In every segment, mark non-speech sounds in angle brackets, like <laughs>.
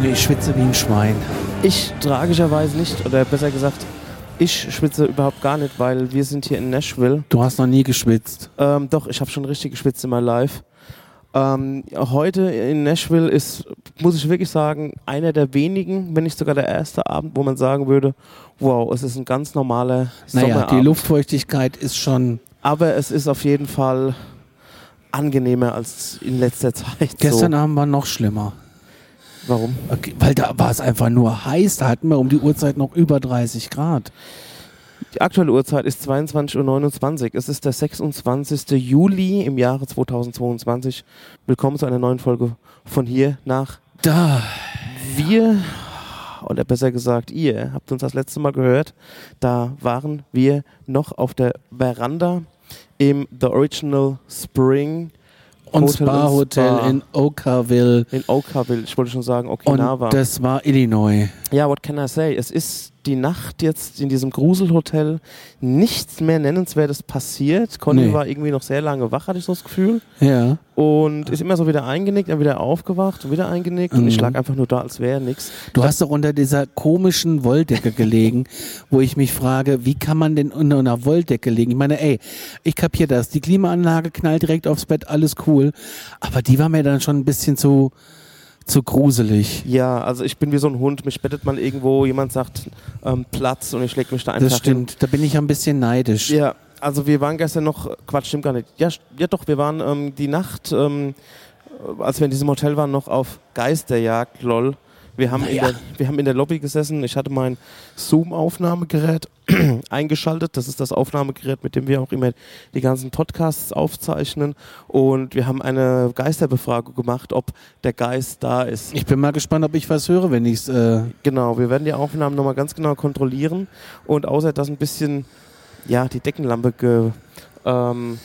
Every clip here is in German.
Junge, ich schwitze wie ein Schwein. Ich tragischerweise nicht, oder besser gesagt, ich schwitze überhaupt gar nicht, weil wir sind hier in Nashville. Du hast noch nie geschwitzt. Ähm, doch, ich habe schon richtig geschwitzt in meinem Life. Ähm, heute in Nashville ist, muss ich wirklich sagen, einer der wenigen, wenn nicht sogar der erste Abend, wo man sagen würde, wow, es ist ein ganz normaler Naja, Sommerabend. die Luftfeuchtigkeit ist schon. Aber es ist auf jeden Fall angenehmer als in letzter Zeit. Gestern so. Abend war noch schlimmer. Warum? Okay, weil da war es einfach nur heiß. Da hatten wir um die Uhrzeit noch über 30 Grad. Die aktuelle Uhrzeit ist 22.29 Uhr. Es ist der 26. Juli im Jahre 2022. Willkommen zu einer neuen Folge von hier nach Da. wir, oder besser gesagt ihr, habt uns das letzte Mal gehört. Da waren wir noch auf der Veranda im The Original Spring Und Hotel Spa und Hotel Spa. in Okaville. in Okaville. Ich wollte schon sagen Okinawa. Und das war Illinois. Ja, what can I say? Es ist die Nacht jetzt in diesem Gruselhotel nichts mehr Nennenswertes passiert. Conny Nee. war irgendwie noch sehr lange wach, hatte ich so das Gefühl. Ja. Und ist immer so wieder eingenickt, dann wieder aufgewacht und wieder eingenickt. Und ich Mhm. lag einfach nur da, als wäre nichts. Du hast doch unter dieser komischen Wolldecke gelegen, wo ich mich frage, wie kann man denn unter einer Wolldecke liegen? Ich meine, ey, ich kapier das. Die Klimaanlage knallt direkt aufs Bett, alles cool. Aber die war mir dann schon ein bisschen zu, zu gruselig. Ja, also ich bin wie so ein Hund. Mich bettet man irgendwo, jemand sagt ähm, Platz und ich leg mich da einfach Das stimmt. Da bin ich ein bisschen neidisch. hin. Ja, also wir waren gestern noch, Quatsch, stimmt gar nicht. Ja, ja doch, wir waren ähm, die Nacht, ähm, als wir in diesem Hotel waren, noch auf Geisterjagd, lol. Wir haben, in Naja. der, wir haben in der Lobby gesessen. Ich hatte mein Zoom-Aufnahmegerät <clears throat> eingeschaltet. Das ist das Aufnahmegerät, mit dem wir auch immer die ganzen Podcasts aufzeichnen. Und wir haben eine Geisterbefragung gemacht, ob der Geist da ist. Ich bin mal gespannt, ob ich was höre, wenn ich es. Äh, Genau, wir werden die Aufnahmen nochmal ganz genau kontrollieren. Und außer dass ein bisschen, ja, die Deckenlampe ge, ähm,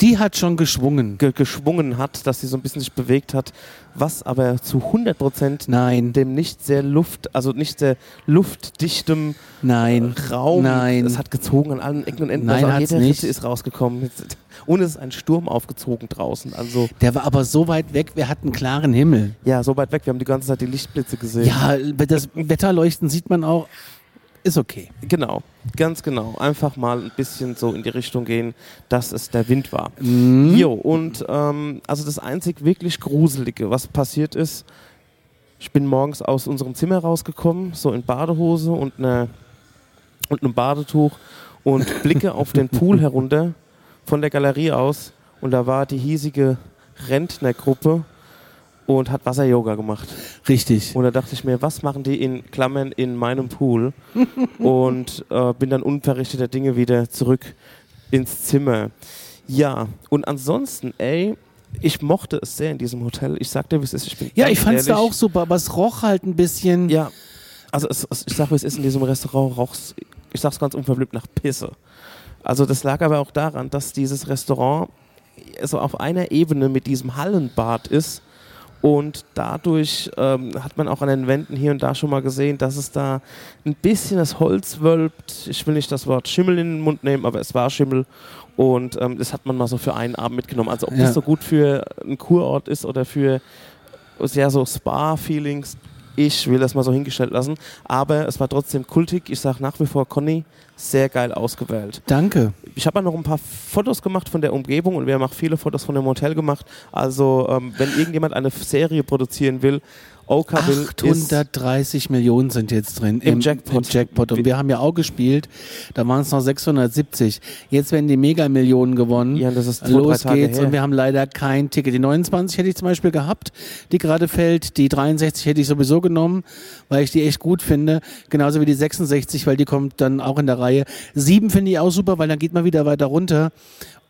die hat schon geschwungen. ge, geschwungen hat, dass sie so ein bisschen sich bewegt hat, was aber zu 100 Prozent Nein, dem nicht sehr luft, also nicht sehr luftdichtem nein, Raum. nein. Es hat gezogen an allen Ecken und Enden. Nein, also jede nicht. Ist rausgekommen. <laughs> Und es ist ein Sturm aufgezogen draußen. Also Der war aber so weit weg, wir hatten klaren Himmel. ja, so weit weg. Wir haben die ganze Zeit die Lichtblitze gesehen. Ja, das Wetterleuchten sieht man auch. Ist okay. Genau, ganz genau. Einfach mal ein bisschen so in die Richtung gehen, dass es der Wind war. Mhm. Jo, und ähm, also das einzig wirklich Gruselige, was passiert ist, ich bin morgens aus unserem Zimmer rausgekommen, so in Badehose und, eine, und einem Badetuch und <laughs> blicke auf den Pool herunter von der Galerie aus und da war die hiesige Rentnergruppe und hat Wasser-Yoga gemacht. Richtig. Und da dachte ich mir, was machen die in Klammern in meinem Pool? <laughs> und äh, bin dann unverrichteter Dinge wieder zurück ins Zimmer. Ja, und ansonsten, ey, ich mochte es sehr in diesem Hotel. Ich sagte, wie es ist. Ich bin Ja, ich fand's da ehrlich. auch super, aber es roch halt ein bisschen. Ja, also es, es, ich sag, wie es ist in diesem Restaurant, roch's, ich sag's ganz unverblümt, nach Pisse. Also das lag aber auch daran, dass dieses Restaurant so auf einer Ebene mit diesem Hallenbad ist und dadurch ähm, hat man auch an den Wänden hier und da schon mal gesehen, dass es da ein bisschen das Holz wölbt. Ich will nicht das Wort Schimmel in den Mund nehmen, aber es war Schimmel und ähm, das hat man mal so für einen Abend mitgenommen. Also ob Ja. das so gut für einen Kurort ist oder für sehr so Spa-Feelings, ich will das mal so hingestellt lassen. Aber es war trotzdem kultig. Ich sage nach wie vor, Conny, sehr geil ausgewählt. Danke. Ich habe noch ein paar Fotos gemacht von der Umgebung und wir haben auch viele Fotos von dem Hotel gemacht. Also, ähm, wenn irgendjemand eine Serie produzieren will, Okaville ist 830 Millionen sind jetzt drin Im Jackpot. Im Jackpot. Und wir haben ja auch gespielt, da waren es noch 670. Jetzt werden die Mega-Millionen gewonnen. Ja, das ist zwei, Los geht's her. und wir haben leider kein Ticket. Die 29 hätte ich zum Beispiel gehabt, die gerade fällt. Die 63 hätte ich sowieso genommen, weil ich die echt gut finde. Genauso wie die 66, weil die kommt dann auch in der Reihe. Sieben finde ich auch super, weil dann geht man wieder weiter runter.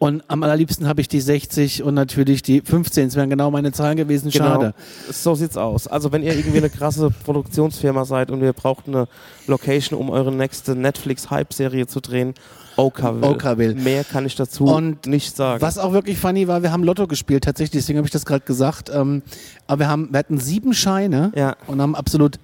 Und am allerliebsten habe ich die 60 und natürlich die 15. Das wären genau meine Zahlen gewesen. Schade. Genau. So sieht's aus. Also wenn ihr irgendwie eine krasse <laughs> Produktionsfirma seid und ihr braucht eine Location, um eure nächste Netflix-Hype-Serie zu drehen, Okaville. Okaville. Mehr kann ich dazu Und nicht sagen. Was auch wirklich funny war, wir haben Lotto gespielt, tatsächlich, deswegen habe ich das gerade gesagt. Ähm, aber wir, haben, wir hatten sieben Scheine Ja. und haben absolut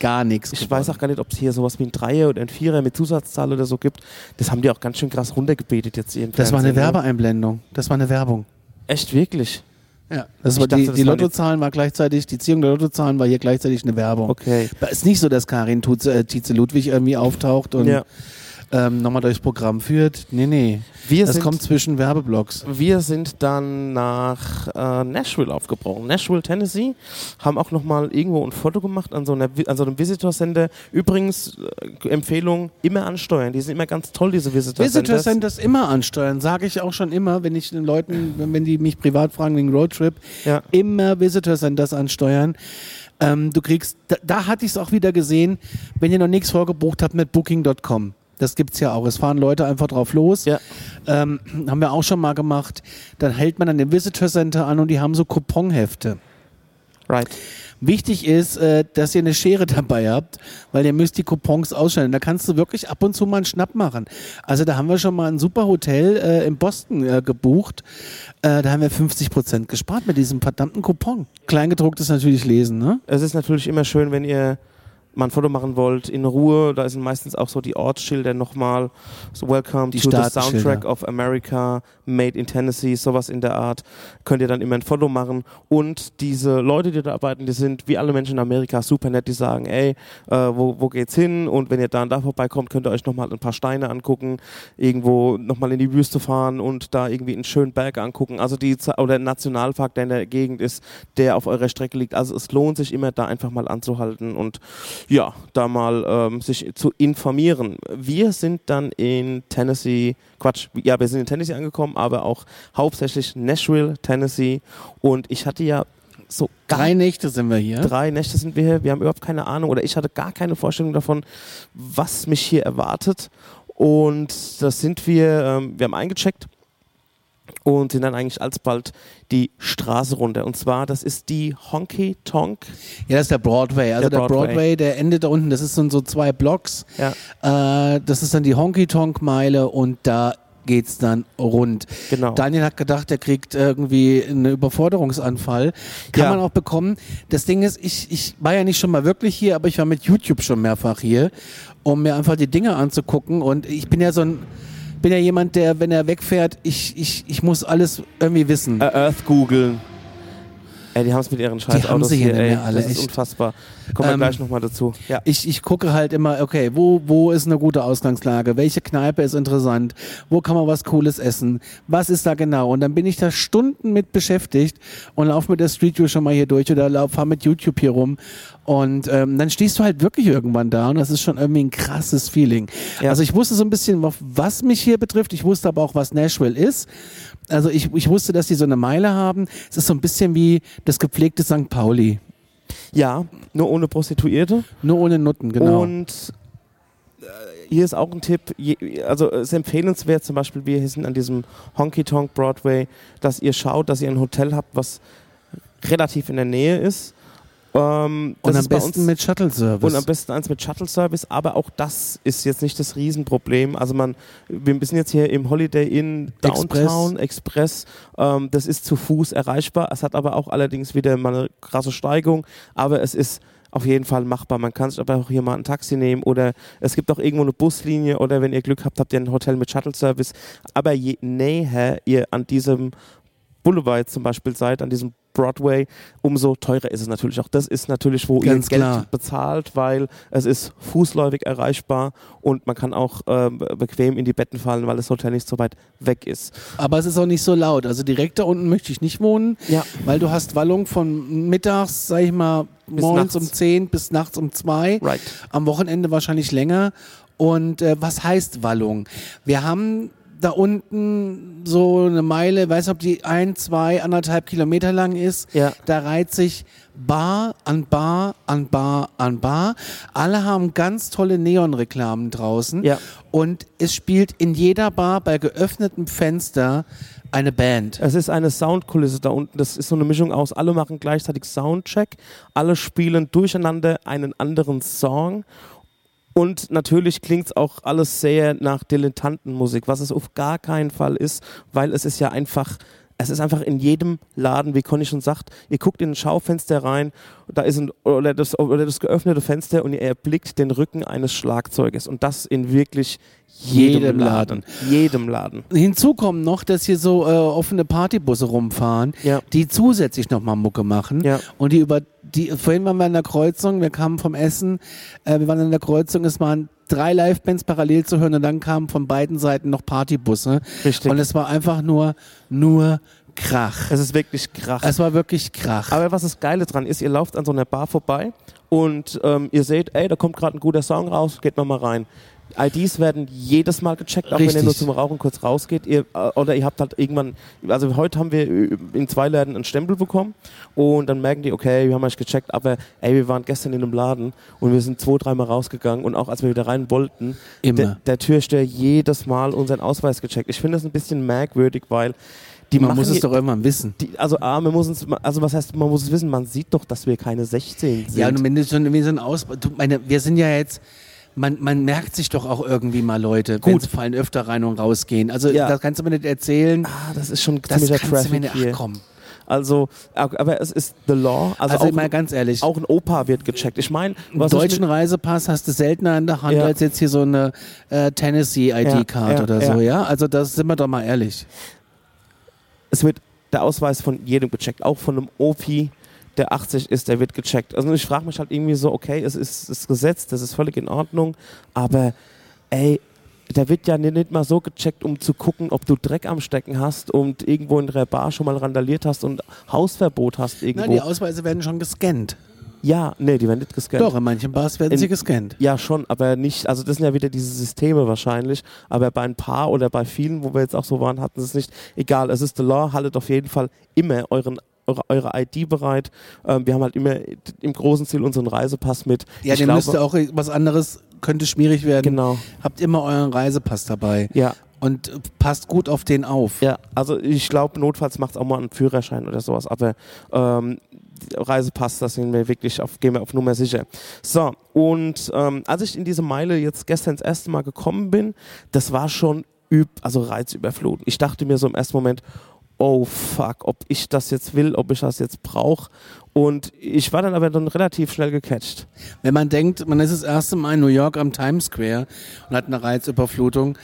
gar nichts Ich gewonnen. weiß auch gar nicht, ob es hier sowas wie ein Dreier oder ein Vierer mit Zusatzzahl oder so gibt. Das haben die auch ganz schön krass runtergebetet jetzt hier im Das war eine ne? Werbeeinblendung. Das war eine Werbung. Echt, wirklich? Ja, das war dachte, die, das die waren Lottozahlen war gleichzeitig, die Ziehung der Lottozahlen war hier gleichzeitig eine Werbung. Okay. Es ist nicht so, dass Karin äh, Tietze Ludwig irgendwie auftaucht und Ja. Ähm, nochmal durchs Programm führt. Nee, nee. Wir das sind- kommt zwischen Werbeblocks. Wir sind dann nach äh, Nashville aufgebrochen. Nashville, Tennessee. Haben auch nochmal irgendwo ein Foto gemacht an so, einer, an so einem Visitor-Center. Übrigens, äh, Empfehlung, immer ansteuern. Die sind immer ganz toll, diese Visitor-Centers. Visitor Centers immer ansteuern, sage ich auch schon immer, wenn ich den Leuten, wenn wenn die mich privat fragen wegen Roadtrip, Ja. immer Visitor Centers ansteuern. Ähm, du kriegst, da, da hatte ich es auch wieder gesehen, wenn ihr noch nichts vorgebucht habt mit Booking.com. Das gibt's ja auch. Es fahren Leute einfach drauf los. Ja. Ähm, haben wir auch schon mal gemacht. Dann hält man an dem Visitor Center an und die haben so Couponhefte. Right. Wichtig ist, äh, dass ihr eine Schere dabei habt, weil ihr müsst die Coupons ausstellen. Da kannst du wirklich ab und zu mal einen Schnapp machen. Also da haben wir schon mal ein super Hotel äh, in Boston äh, gebucht. Äh, da haben wir 50 Prozent gespart mit diesem verdammten Coupon. Kleingedrucktes natürlich lesen, ne? Es ist natürlich immer schön, wenn ihr mal ein Foto machen wollt, in Ruhe. Da sind meistens auch so die Ortsschilder nochmal. So Welcome Die to the. Soundtrack of America, Made in Tennessee, sowas in der Art. Könnt ihr dann immer ein Foto machen. Und diese Leute, die da arbeiten, die sind wie alle Menschen in Amerika super nett. Die sagen, ey, äh, wo, wo geht's hin? Und wenn ihr da und da vorbeikommt, könnt ihr euch nochmal ein paar Steine angucken, irgendwo nochmal in die Wüste fahren und da irgendwie einen schönen Berg angucken. Also die, oder ein Nationalpark, der in der Gegend ist, der auf eurer Strecke liegt. Also es lohnt sich immer, da einfach mal anzuhalten und ja, da mal ähm, sich zu informieren. Wir sind dann in Tennessee, Quatsch, ja, wir sind in Tennessee angekommen, aber auch hauptsächlich Nashville, Tennessee. Und ich hatte ja so Drei Nächte sind wir hier. Drei Nächte sind wir hier. Wir haben überhaupt keine Ahnung oder ich hatte gar keine Vorstellung davon, was mich hier erwartet. Und das sind wir, ähm, wir haben eingecheckt und sind dann eigentlich alsbald die Straße runter. Und zwar, das ist die Honky Tonk. Ja, das ist der Broadway. Also Der der, Broadway. Broadway. der endet da unten. Das ist so, so zwei Blocks. Ja, Äh, das ist dann die Honky Tonk Meile und da geht's dann rund. genau. Daniel hat gedacht, er kriegt irgendwie einen Überforderungsanfall. Kann Ja. man auch bekommen. Das Ding ist, ich, ich war ja nicht schon mal wirklich hier, aber ich war mit YouTube schon mehrfach hier, um mir einfach die Dinge anzugucken. Und ich bin ja so ein, bin ja jemand, der, wenn er wegfährt, ich, ich, ich muss alles irgendwie wissen. äh, Earth googeln. Ey, die haben es mit ihren scheiß haben Autos sie hier hier, ey. alle, das ist echt. unfassbar. Kommen wir Ähm, gleich nochmal dazu. Ja. Ich, ich gucke halt immer, okay, wo, wo ist eine gute Ausgangslage? Welche Kneipe ist interessant? Wo kann man was Cooles essen? Was ist da genau? Und dann bin ich da Stunden mit beschäftigt und laufe mit der Street View schon mal hier durch oder lauf, fahr mit YouTube hier rum. Und ähm, dann stehst du halt wirklich irgendwann da und das ist schon irgendwie ein krasses Feeling. Ja. Also ich wusste so ein bisschen, was mich hier betrifft. Ich wusste aber auch, was Nashville ist. Also ich, ich wusste, dass die so eine Meile haben. Es ist so ein bisschen wie das gepflegte St. Pauli. ja, nur ohne Prostituierte. Nur ohne Nutten, genau. Und äh, hier ist auch ein Tipp, also es ist empfehlenswert, zum Beispiel wir hier sind an diesem Honky Tonk Broadway, dass ihr schaut, dass ihr ein Hotel habt, was relativ in der Nähe ist. Ähm, und am besten mit Shuttle-Service. und am besten eins mit Shuttle Service, aber auch das ist jetzt nicht das Riesenproblem. Also man, wir sind jetzt hier im Holiday Inn Downtown Express. Ähm, das ist zu Fuß erreichbar. Es hat aber auch allerdings wieder mal eine krasse Steigung, aber es ist auf jeden Fall machbar. Man kann sich aber auch hier mal ein Taxi nehmen oder es gibt auch irgendwo eine Buslinie oder wenn ihr Glück habt, habt ihr ein Hotel mit Shuttle Service. Aber je näher ihr an diesem Boulevard zum Beispiel seid, an diesem Broadway, umso teurer ist es natürlich. Auch das ist natürlich, wo Ganz ihr Geld klar. bezahlt, weil es ist fußläufig erreichbar und man kann auch ähm, bequem in die Betten fallen, weil das Hotel nicht so weit weg ist. Aber es ist auch nicht so laut. Also direkt da unten möchte ich nicht wohnen, Ja. weil du hast Wallung von mittags, sag ich mal, Bis morgens nachts. um 10 bis nachts um 2. Right. Am Wochenende wahrscheinlich länger. Und äh, was heißt Wallung? Wir haben da unten so eine Meile, weiß nicht, ob die ein, zwei, anderthalb Kilometer lang ist. Ja. Da reiht sich Bar an Bar an Bar an Bar. Alle haben ganz tolle Neonreklamen draußen. Ja. Und es spielt in jeder Bar bei geöffnetem Fenster eine Band. Es ist eine Soundkulisse da unten. Das ist so eine Mischung aus, alle machen gleichzeitig Soundcheck, alle spielen durcheinander einen anderen Song. Und natürlich klingt es auch alles sehr nach Dilettantenmusik, was es auf gar keinen Fall ist, weil es ist ja einfach es ist einfach in jedem Laden, wie Conny schon sagt, ihr guckt in ein Schaufenster rein, da ist ein, oder das, oder das geöffnete Fenster und ihr erblickt den Rücken eines Schlagzeuges und das in wirklich jedem, Jedem Laden. Jedem Laden. Hinzu kommt noch, dass hier so äh, offene Partybusse rumfahren, Ja. die zusätzlich nochmal Mucke machen. Ja. Und die über die, vorhin waren wir an der Kreuzung, wir kamen vom Essen, äh, wir waren an der Kreuzung, es waren drei Livebands parallel zu hören und dann kamen von beiden Seiten noch Partybusse. Richtig. Und es war einfach nur, nur Krach. Es ist wirklich krach. Es war wirklich Krach. Aber was das Geile dran ist, ihr lauft an so einer Bar vorbei und ähm, ihr seht, ey, da kommt gerade ein guter Song raus, geht mal mal rein. IDs werden jedes Mal gecheckt, auch wenn ihr Richtig. nur zum Rauchen kurz rausgeht. Ihr, äh, oder ihr habt halt irgendwann, also heute haben wir äh, in zwei Läden einen Stempel bekommen und dann merken die, okay, wir haben euch gecheckt, aber ey, wir waren gestern in einem Laden und wir sind zwei, dreimal rausgegangen und auch als wir wieder rein wollten, Immer. der, Türsteher jedes Mal unseren Ausweis gecheckt. Ich finde das ein bisschen merkwürdig, weil die Man muss es doch irgendwann wissen. die, also A, man muss es, also was heißt, man muss es wissen, man sieht doch, dass wir keine 16 sind. Ja, und wenn du schon irgendwie so ein Aus... Du, meine, wir sind ja jetzt... Man, man merkt sich doch auch irgendwie mal Leute, wenn Gut. fallen öfter rein und rausgehen. Also Ja. das kannst du mir nicht erzählen. ah, das ist schon Das ziemlicher du mir Traffic nicht... hier. Ach komm. Also, aber es ist the law. Also, Also, auch, mal ganz ehrlich, auch ein Opa wird gecheckt. Ich meine, einen was ich deutschen Reisepass hast du seltener in der Hand Ja. als jetzt hier so eine äh, Tennessee-ID-Card Ja, oder ja. so, ja? Also das sind wir doch mal ehrlich. es wird der Ausweis von jedem gecheckt, auch von einem OP, der 80 ist, der wird gecheckt. Also ich frage mich halt irgendwie so, okay, es ist das Gesetz, das ist völlig in Ordnung, aber ey, der wird ja ni- nicht mal so gecheckt, um zu gucken, ob du Dreck am Stecken hast und irgendwo in der Bar schon mal randaliert hast und Hausverbot hast irgendwo. die Ausweise werden schon gescannt. ja, nee, die werden nicht gescannt. Doch, in manchen Bars werden In- sie gescannt. Ja, schon, aber nicht, also das sind ja wieder diese Systeme wahrscheinlich, aber bei ein paar oder bei vielen, wo wir jetzt auch so waren, hatten sie es nicht. Egal, es ist the law, haltet auf jeden Fall immer euren eure, eure ID bereit. Ähm, wir haben halt immer im großen Ziel unseren Reisepass mit. Ja, ich den glaube, müsst ihr auch was anderes, könnte schwierig werden. Genau, Habt immer euren Reisepass dabei ja. und passt gut auf den auf. Ja, also ich glaube, notfalls macht es auch mal einen Führerschein oder sowas, aber ähm, Reisepass, da sind wir wirklich auf, gehen wir auf Nummer sicher. So, und ähm, als ich in diese Meile jetzt gestern das erste Mal gekommen bin, das war schon üb, also reizüberflutend. Ich dachte mir so im ersten Moment, oh fuck, ob ich das jetzt will, ob ich das jetzt brauche. Und ich war dann aber dann relativ schnell gecatcht. Wenn man denkt, man ist das erste Mal in New York am Times Square und hat eine Reizüberflutung,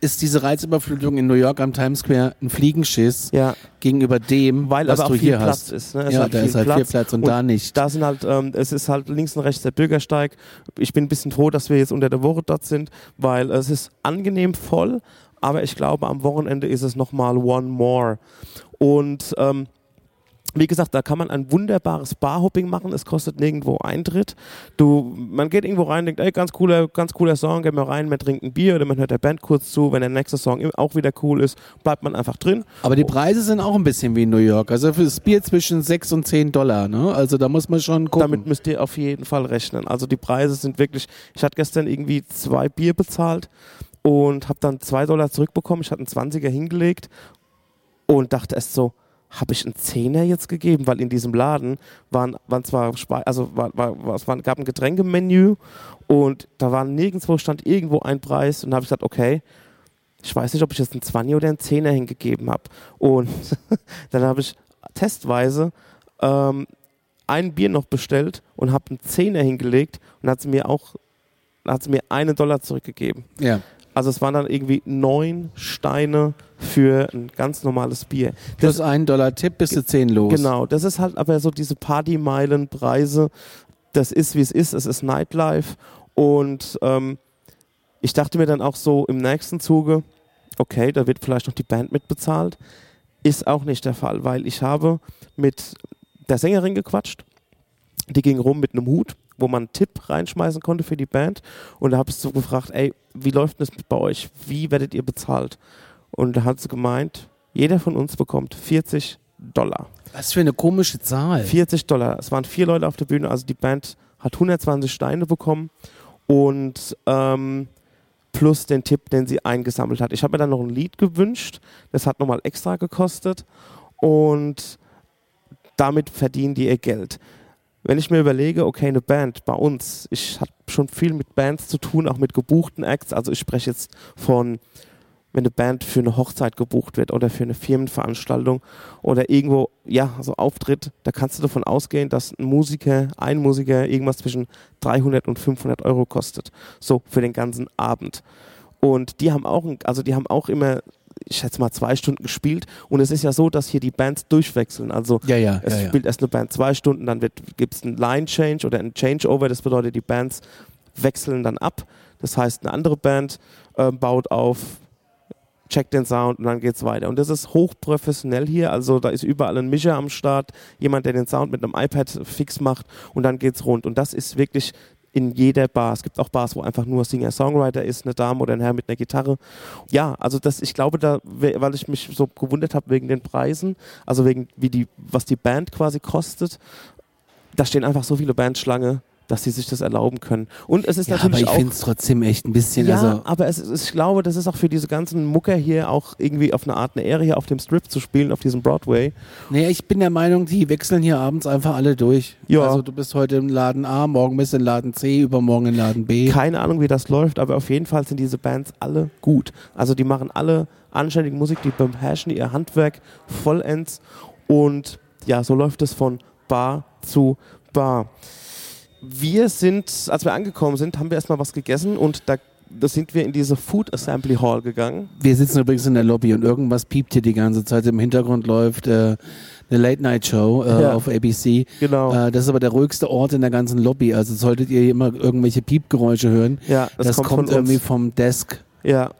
ist diese Reizüberflutung in New York am Times Square ein Fliegenschiss Ja, gegenüber dem, weil was aber auch du viel hier Platz hast. ist. Ne? Ja, da ist halt viel Platz und, da nicht. Da sind halt, ähm, es ist halt links und rechts der Bürgersteig. Ich bin ein bisschen froh, dass wir jetzt unter der Woche dort sind, weil es ist angenehm voll, aber ich glaube, am Wochenende ist es nochmal one more. Und ähm, wie gesagt, da kann man ein wunderbares Barhopping machen. Es kostet nirgendwo Eintritt. Du, man geht irgendwo rein, denkt, ey, ganz cooler, ganz cooler Song, geht mal rein, man trinkt ein Bier oder man hört der Band kurz zu. Wenn der nächste Song auch wieder cool ist, bleibt man einfach drin. Aber die Preise sind auch ein bisschen wie in New York. Also für das Bier zwischen 6 und 10 Dollar. Ne? Also da muss man schon gucken. Damit müsst ihr auf jeden Fall rechnen. Also die Preise sind wirklich. Ich hatte gestern irgendwie zwei Bier bezahlt und habe dann zwei Dollar zurückbekommen. Ich hatte einen 20er hingelegt und dachte erst so, habe ich einen Zehner jetzt gegeben? Weil in diesem Laden waren, waren zwar, also war, war, war, es war, gab ein Getränkemenü und da war nirgendwo, stand irgendwo ein Preis und habe ich gesagt, okay, ich weiß nicht, ob ich jetzt einen 20 oder einen Zehner hingegeben habe. Und <laughs> dann habe ich testweise ähm, ein Bier noch bestellt und habe einen Zehner hingelegt und hat sie mir auch hat sie mir einen Dollar zurückgegeben. ja. Also es waren dann irgendwie neun Steine für ein ganz normales Bier. Plus ein Dollar Tipp bist du 10 los. Genau, das ist halt aber so diese Partymeilenpreise. Das ist, wie es ist. Es ist Nightlife. Und ähm, ich dachte mir dann auch so im nächsten Zuge, okay, da wird vielleicht noch die Band mitbezahlt. Ist auch nicht der Fall, weil ich habe mit der Sängerin gequatscht. Die ging rum mit einem Hut, wo man einen Tipp reinschmeißen konnte für die Band. Und da habe ich so gefragt, ey, wie läuft das bei euch? Wie werdet ihr bezahlt? Und da hat sie gemeint, jeder von uns bekommt 40 Dollar. Was für eine komische Zahl. 40 Dollar. Es waren vier Leute auf der Bühne, also die Band hat 120 Steine bekommen und ähm, plus den Tipp, den sie eingesammelt hat. Ich habe mir dann noch ein Lied gewünscht, das hat nochmal extra gekostet und damit verdienen die ihr Geld. Wenn ich mir überlege, okay, eine Band bei uns, ich habe schon viel mit Bands zu tun, auch mit gebuchten Acts, also ich spreche jetzt von wenn eine Band für eine Hochzeit gebucht wird oder für eine Firmenveranstaltung oder irgendwo, ja, so auftritt, da kannst du davon ausgehen, dass ein Musiker, ein Musiker irgendwas zwischen 300 und 500 Euro kostet. So, für den ganzen Abend. Und die haben auch, also die haben auch immer, ich schätze mal, zwei Stunden gespielt. Und es ist ja so, dass hier die Bands durchwechseln. Also Ja, ja, es ja, spielt erst eine Band zwei Stunden, dann gibt es einen Line-Change oder einen Changeover. Das bedeutet, die Bands wechseln dann ab. Das heißt, eine andere Band äh, baut auf, checkt den Sound und dann geht's weiter. Und das ist hochprofessionell hier. Also da ist überall ein Mischer am Start, jemand, der den Sound mit einem iPad fix macht und dann geht's rund. Und das ist wirklich in jeder Bar. Es gibt auch Bars, wo einfach nur Singer-Songwriter ist, eine Dame oder ein Herr mit einer Gitarre. Ja, also das, ich glaube, da, weil ich mich so gewundert habe wegen den Preisen, also wegen wie die, was die Band quasi kostet, da stehen einfach so viele Bands Schlange, dass sie sich das erlauben können. Und es ist Ja, aber natürlich ich auch finde es trotzdem echt ein bisschen, ja, also aber es, ist- ich glaube, das ist auch für diese ganzen Mucker hier auch irgendwie auf eine Art eine Ehre, hier auf dem Strip zu spielen, auf diesem Broadway. Nee, ich bin der Meinung, die wechseln hier abends einfach alle durch. Ja. Also du bist heute im Laden A, morgen bist du in Laden C, übermorgen in Laden B. Keine Ahnung, wie das läuft, aber auf jeden Fall sind diese Bands alle gut. Also die machen alle anständige Musik, die beherrschen ihr Handwerk vollends und ja, so läuft es von Bar zu Bar. Wir sind, als wir angekommen sind, haben wir erstmal was gegessen und da, da sind wir in diese Food Assembly Hall gegangen. Wir sitzen übrigens in der Lobby und irgendwas piept hier die ganze Zeit. Im Hintergrund läuft äh, eine Late-Night-Show äh, Ja. auf ABC. Genau. Äh, das ist aber der ruhigste Ort in der ganzen Lobby. Also solltet ihr immer irgendwelche Piepgeräusche hören, ja, das, kommt, von uns. irgendwie vom Desk. Ja.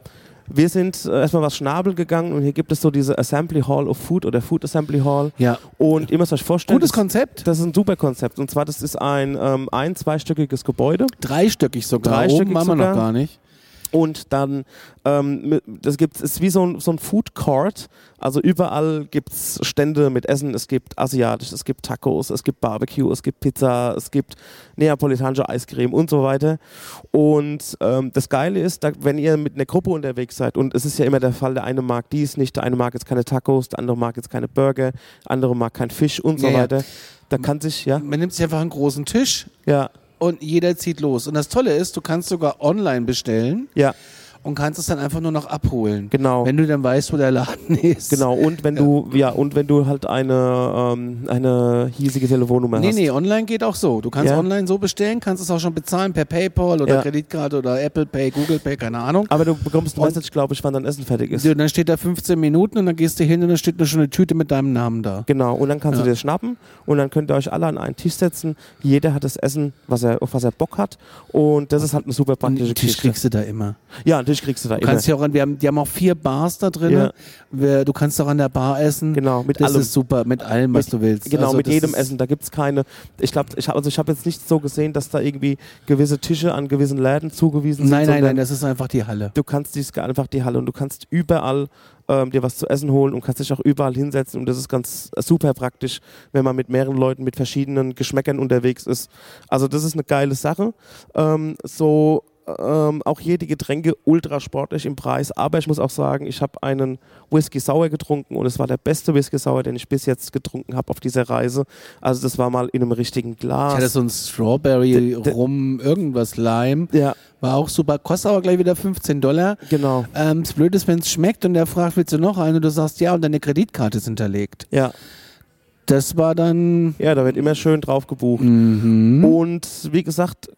Wir sind äh, erstmal was Schnabel gegangen und hier gibt es so diese Assembly Hall of Food oder Food Assembly Hall. Ja, Und ihr müsst euch vorstellen, gutes das, Konzept. das ist ein super Konzept. Und zwar, das ist ein ähm, ein-, zweistöckiges Gebäude. Dreistöckig sogar. Dreistöckig Oben haben wir noch gar nicht. Und dann, ähm, das gibt es ist wie so ein, so ein Food Court. Also überall gibt es Stände mit Essen. Es gibt asiatisch, es gibt Tacos, es gibt Barbecue, es gibt Pizza, es gibt neapolitanische Eiscreme und so weiter. Und ähm, das Geile ist, da, wenn ihr mit einer Gruppe unterwegs seid, und es ist ja immer der Fall, der eine mag dies nicht, der eine mag jetzt keine Tacos, der andere mag jetzt keine Burger, der andere mag kein Fisch und so Ja, ja. weiter. Da kann sich, ja, Man nimmt sich einfach einen großen Tisch ja, und jeder zieht los. Und das Tolle ist, du kannst sogar online bestellen ja, und kannst es dann einfach nur noch abholen. genau. Wenn du dann weißt, wo der Laden <laughs> ist. Genau, und wenn du, ja, und wenn du halt eine, ähm, eine hiesige Telefonnummer Nee, hast. nee, online geht auch so. Du kannst Ja. online so bestellen, kannst es auch schon bezahlen per PayPal oder Ja. Kreditkarte oder Apple Pay, Google Pay, keine Ahnung. Aber du bekommst ein Und- Message, glaube ich, wann dein Essen fertig ist. So, dann steht da 15 Minuten und dann gehst du hin und dann steht da schon eine Tüte mit deinem Namen da. Genau, und dann kannst du dir schnappen und dann könnt ihr euch alle an einen Tisch setzen. Jeder hat das Essen, was er, auf was er Bock hat. Und das ist halt eine super Und praktische den Tisch Geschichte. kriegst du da immer. Ja, Tisch kriegst du da Du immer. kannst ja auch an, wir haben, die haben auch vier Bars da drin. Ja. Wir- Du kannst auch an der Bar essen. Genau, mit das allem. ist super, mit allem, was Mit- du willst. Genau, Also mit das jedem Essen. Da gibt es keine. Ich glaube, ich, hab- also ich habe jetzt nicht so gesehen, dass da irgendwie gewisse Tische an gewissen Läden zugewiesen sind. Nein, nein, nein, das ist einfach die Halle. du kannst dies einfach die Halle und du kannst überall ähm, dir was zu essen holen und kannst dich auch überall hinsetzen und das ist ganz super praktisch, wenn man mit mehreren Leuten mit verschiedenen Geschmäckern unterwegs ist. Also das ist eine geile Sache. Ähm, so ähm, auch hier die Getränke ultra sportlich im Preis, aber ich muss auch sagen, ich habe einen Whisky Sour getrunken und es war der beste Whisky Sour, den ich bis jetzt getrunken habe auf dieser Reise. Also das war mal in einem richtigen Ich hatte Glas. so ein Strawberry, D- d- Rum, irgendwas Lime. Ja, War auch super. Kostet aber gleich wieder 15 Dollar. genau. Ähm, das Blöde ist, wenn es schmeckt und der fragt, willst du noch einen? Und du sagst ja und deine Kreditkarte ist hinterlegt. Ja, Das war dann. ja, da wird immer schön drauf gebucht. Mhm. Und wie gesagt,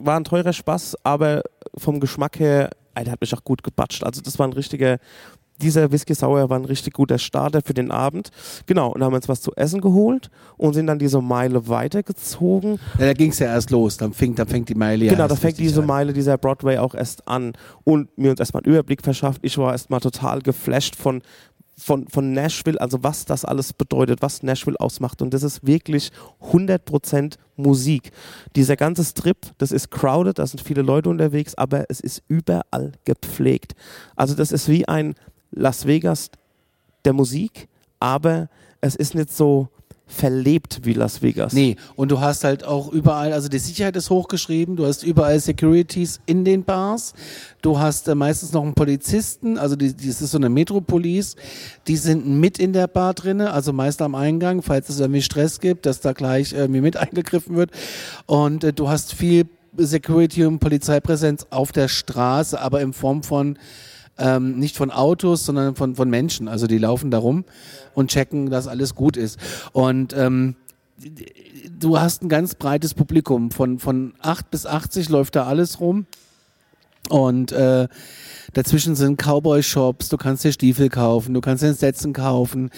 war ein teurer Spaß, aber vom Geschmack her, der hat mich auch gut gebatscht. Also das war ein richtiger, dieser Whisky Sour war ein richtig guter Starter für den Abend. Genau, und haben uns was zu essen geholt und sind dann diese Meile weitergezogen. Ja, da ging es ja erst los. Dann fängt, dann fängt die Meile ja genau, da fängt diese an. Meile, dieser Broadway auch erst an und mir uns erstmal einen Überblick verschafft. Ich war erstmal total geflasht von von, von Nashville, also was das alles bedeutet, was Nashville ausmacht. Und das ist wirklich 100% Musik. Dieser ganze Strip, das ist crowded, da sind viele Leute unterwegs, aber es ist überall gepflegt. Also das ist wie ein Las Vegas der Musik, aber es ist nicht so verlebt wie Las Vegas. Nee, und du hast halt auch überall, also die Sicherheit ist hochgeschrieben, du hast überall Securities in den Bars, du hast äh, meistens noch einen Polizisten, also die, die, das ist so eine Metropolis, die sind mit in der Bar drinne, also meist am Eingang, falls es irgendwie Stress gibt, dass da gleich irgendwie mit <laughs> eingegriffen wird und äh, du hast viel Security und Polizeipräsenz auf der Straße, aber in Form von Ähm, nicht von Autos, sondern von, von Menschen. Also die laufen da rum und checken, dass alles gut ist. Und ähm, du hast ein ganz breites Publikum. Von, von 8 bis 80 läuft da alles rum. Und äh, dazwischen sind Cowboy-Shops, du kannst dir Stiefel kaufen, du kannst dir Sätzen kaufen,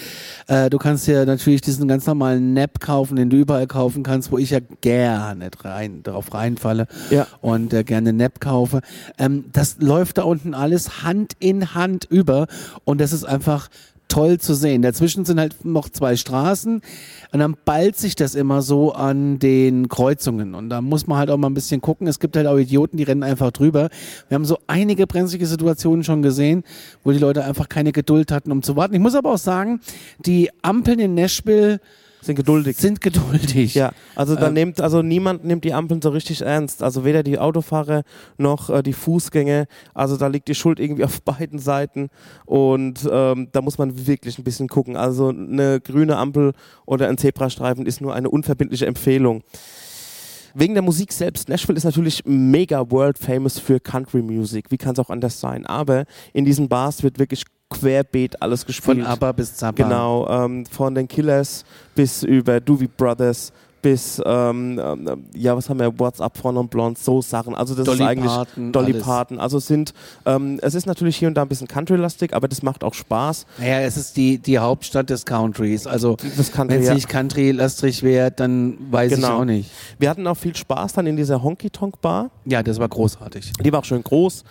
äh, du kannst dir natürlich diesen ganz normalen Nap kaufen, den du überall kaufen kannst, wo ich ja gerne rein, darauf reinfalle Ja. und äh, gerne Nap kaufe. Ähm, das läuft da unten alles Hand in Hand über und das ist einfach toll zu sehen. Dazwischen sind halt noch zwei Straßen und dann ballt sich das immer so an den Kreuzungen und da muss man halt auch mal ein bisschen gucken. Es gibt halt auch Idioten, die rennen einfach drüber. Wir haben so einige brenzlige Situationen schon gesehen, wo die Leute einfach keine Geduld hatten, um zu warten. Ich muss aber auch sagen, die Ampeln in Nashville Sind geduldig. sind geduldig. Ja, also da Ähm, nimmt, also niemand nimmt die Ampeln so richtig ernst. Also weder die Autofahrer noch äh, die Fußgänger. Also da liegt die Schuld irgendwie <laughs> auf beiden Seiten und ähm, da muss man wirklich ein bisschen gucken. Also eine grüne Ampel oder ein Zebrastreifen ist nur eine unverbindliche Empfehlung. Wegen der Musik selbst, Nashville ist natürlich mega world famous für Country Music. Wie kann es auch anders sein? Aber in diesen Bars wird wirklich querbeet alles gespielt. Von ABBA bis Zappa. Genau, ähm, von den Killers bis über Doobie Brothers bis, ähm, ähm, ja, was haben wir, What's Up von und Blonde, so Sachen. Also das Dolly ist eigentlich Parton, Dolly alles. Parton. Also es sind, ähm, es ist natürlich hier und da ein bisschen Country-lastig, aber das macht auch Spaß. Naja, es ist die, die Hauptstadt des Countries. Also, wenn es ja. nicht Country-lastrig wäre, dann weiß ich Genau. auch nicht. Wir hatten auch viel Spaß dann in dieser Honky-Tonk-Bar. Ja, das war großartig. Die war auch schön groß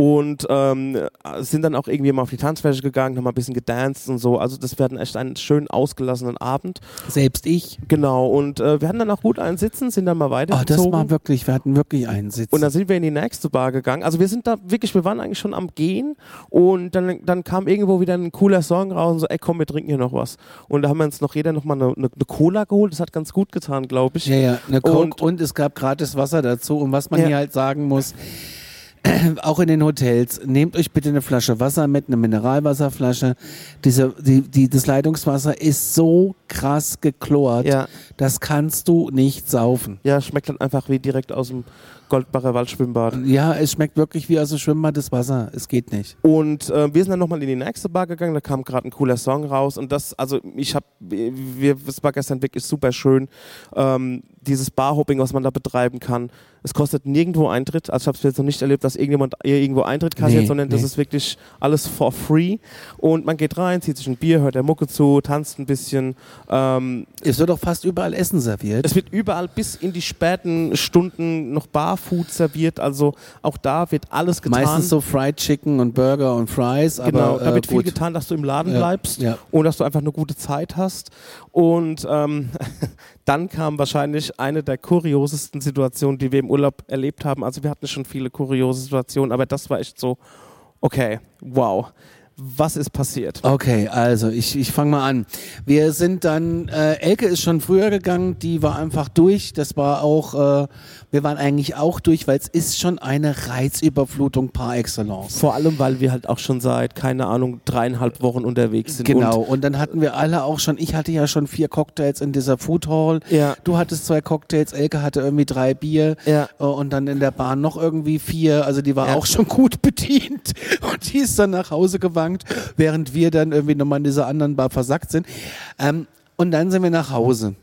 und ähm, sind dann auch irgendwie mal auf die Tanzfläche gegangen, haben mal ein bisschen gedanced und so. Also das werden echt einen schön ausgelassenen Abend. Selbst ich. Genau, und äh, wir hatten dann auch gut einen sitzen, sind dann mal Oh, weitergezogen. das war wirklich, wir hatten wirklich einen Sitz. Und dann sind wir in die nächste Bar gegangen. Also wir sind da wirklich, wir waren eigentlich schon am Gehen und dann, dann kam irgendwo wieder ein cooler Song raus und so, ey komm, wir trinken hier noch was. Und da haben wir uns noch jeder nochmal eine, eine, eine Cola geholt. Das hat ganz gut getan, glaube ich. ja, ja, eine Coke und, Und- es gab gratis Wasser dazu. Und was man Ja. hier halt sagen muss, <clears throat> auch in den Hotels, nehmt euch bitte eine Flasche Wasser mit, eine Mineralwasserflasche. Diese, die, die, das Leitungswasser ist so krass geklort, Ja. das kannst du nicht saufen. Ja, schmeckt dann einfach wie direkt aus dem Goldbacher Waldschwimmbad. Ja, es schmeckt wirklich wie aus dem Schwimmbad das Wasser. Es geht nicht. Und äh, wir sind dann nochmal in die nächste Bar gegangen, da kam gerade ein cooler Song raus und das, also ich habe, wir, das war gestern wirklich super schön, ähm, dieses Barhopping, was man da betreiben kann. Es kostet nirgendwo Eintritt, also ich habe es jetzt noch nicht erlebt, dass irgendjemand irgendwo Eintritt kassiert, Nee, sondern das nee. ist wirklich alles for free und man geht rein, zieht sich ein Bier, hört der Mucke zu, tanzt ein bisschen. Ähm, Es wird doch fast überall Essen serviert. es wird überall bis in die späten Stunden noch Barfood serviert, also auch da wird alles getan. Meistens so Fried Chicken und Burger und Fries, Genau, aber da äh, wird viel gut. getan, dass du im Laden Ja, bleibst ja. und dass du einfach eine gute Zeit hast. Und ähm, <laughs> dann kam wahrscheinlich eine der kuriosesten Situationen, die wir im Urlaub erlebt haben. Also wir hatten schon viele kuriose Situationen, aber das war echt so, okay, wow, was ist passiert? Okay, also ich, ich fange mal an. Wir sind dann, äh, Elke ist schon früher gegangen, die war einfach durch. Das war auch, äh, wir waren eigentlich auch durch, weil es ist schon eine Reizüberflutung par excellence. Vor allem, weil wir halt auch schon seit, keine Ahnung, dreieinhalb Wochen unterwegs sind. Genau, und dann hatten wir alle auch schon, ich hatte ja schon vier Cocktails in dieser Food Hall. Ja. Du hattest zwei Cocktails, Elke hatte irgendwie drei Bier. Ja. Äh, Und dann in der Bahn noch irgendwie vier. Also die war Ja. auch schon gut bedient. Und die ist dann nach Hause gewankt, während wir dann irgendwie nochmal in dieser anderen Bar versackt sind. Ähm, und dann sind wir nach Hause.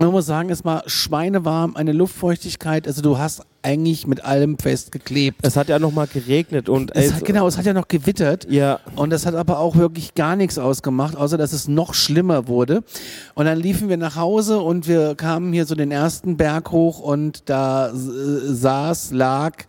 Man muss sagen, es war schweinewarm, eine Luftfeuchtigkeit. Also du hast eigentlich mit allem festgeklebt. Es hat ja nochmal geregnet und Es hat, genau, es hat ja noch gewittert. Ja. Und das hat aber auch wirklich gar nichts ausgemacht, außer dass es noch schlimmer wurde. Und dann liefen wir nach Hause und wir kamen hier so den ersten Berg hoch und da äh, saß, lag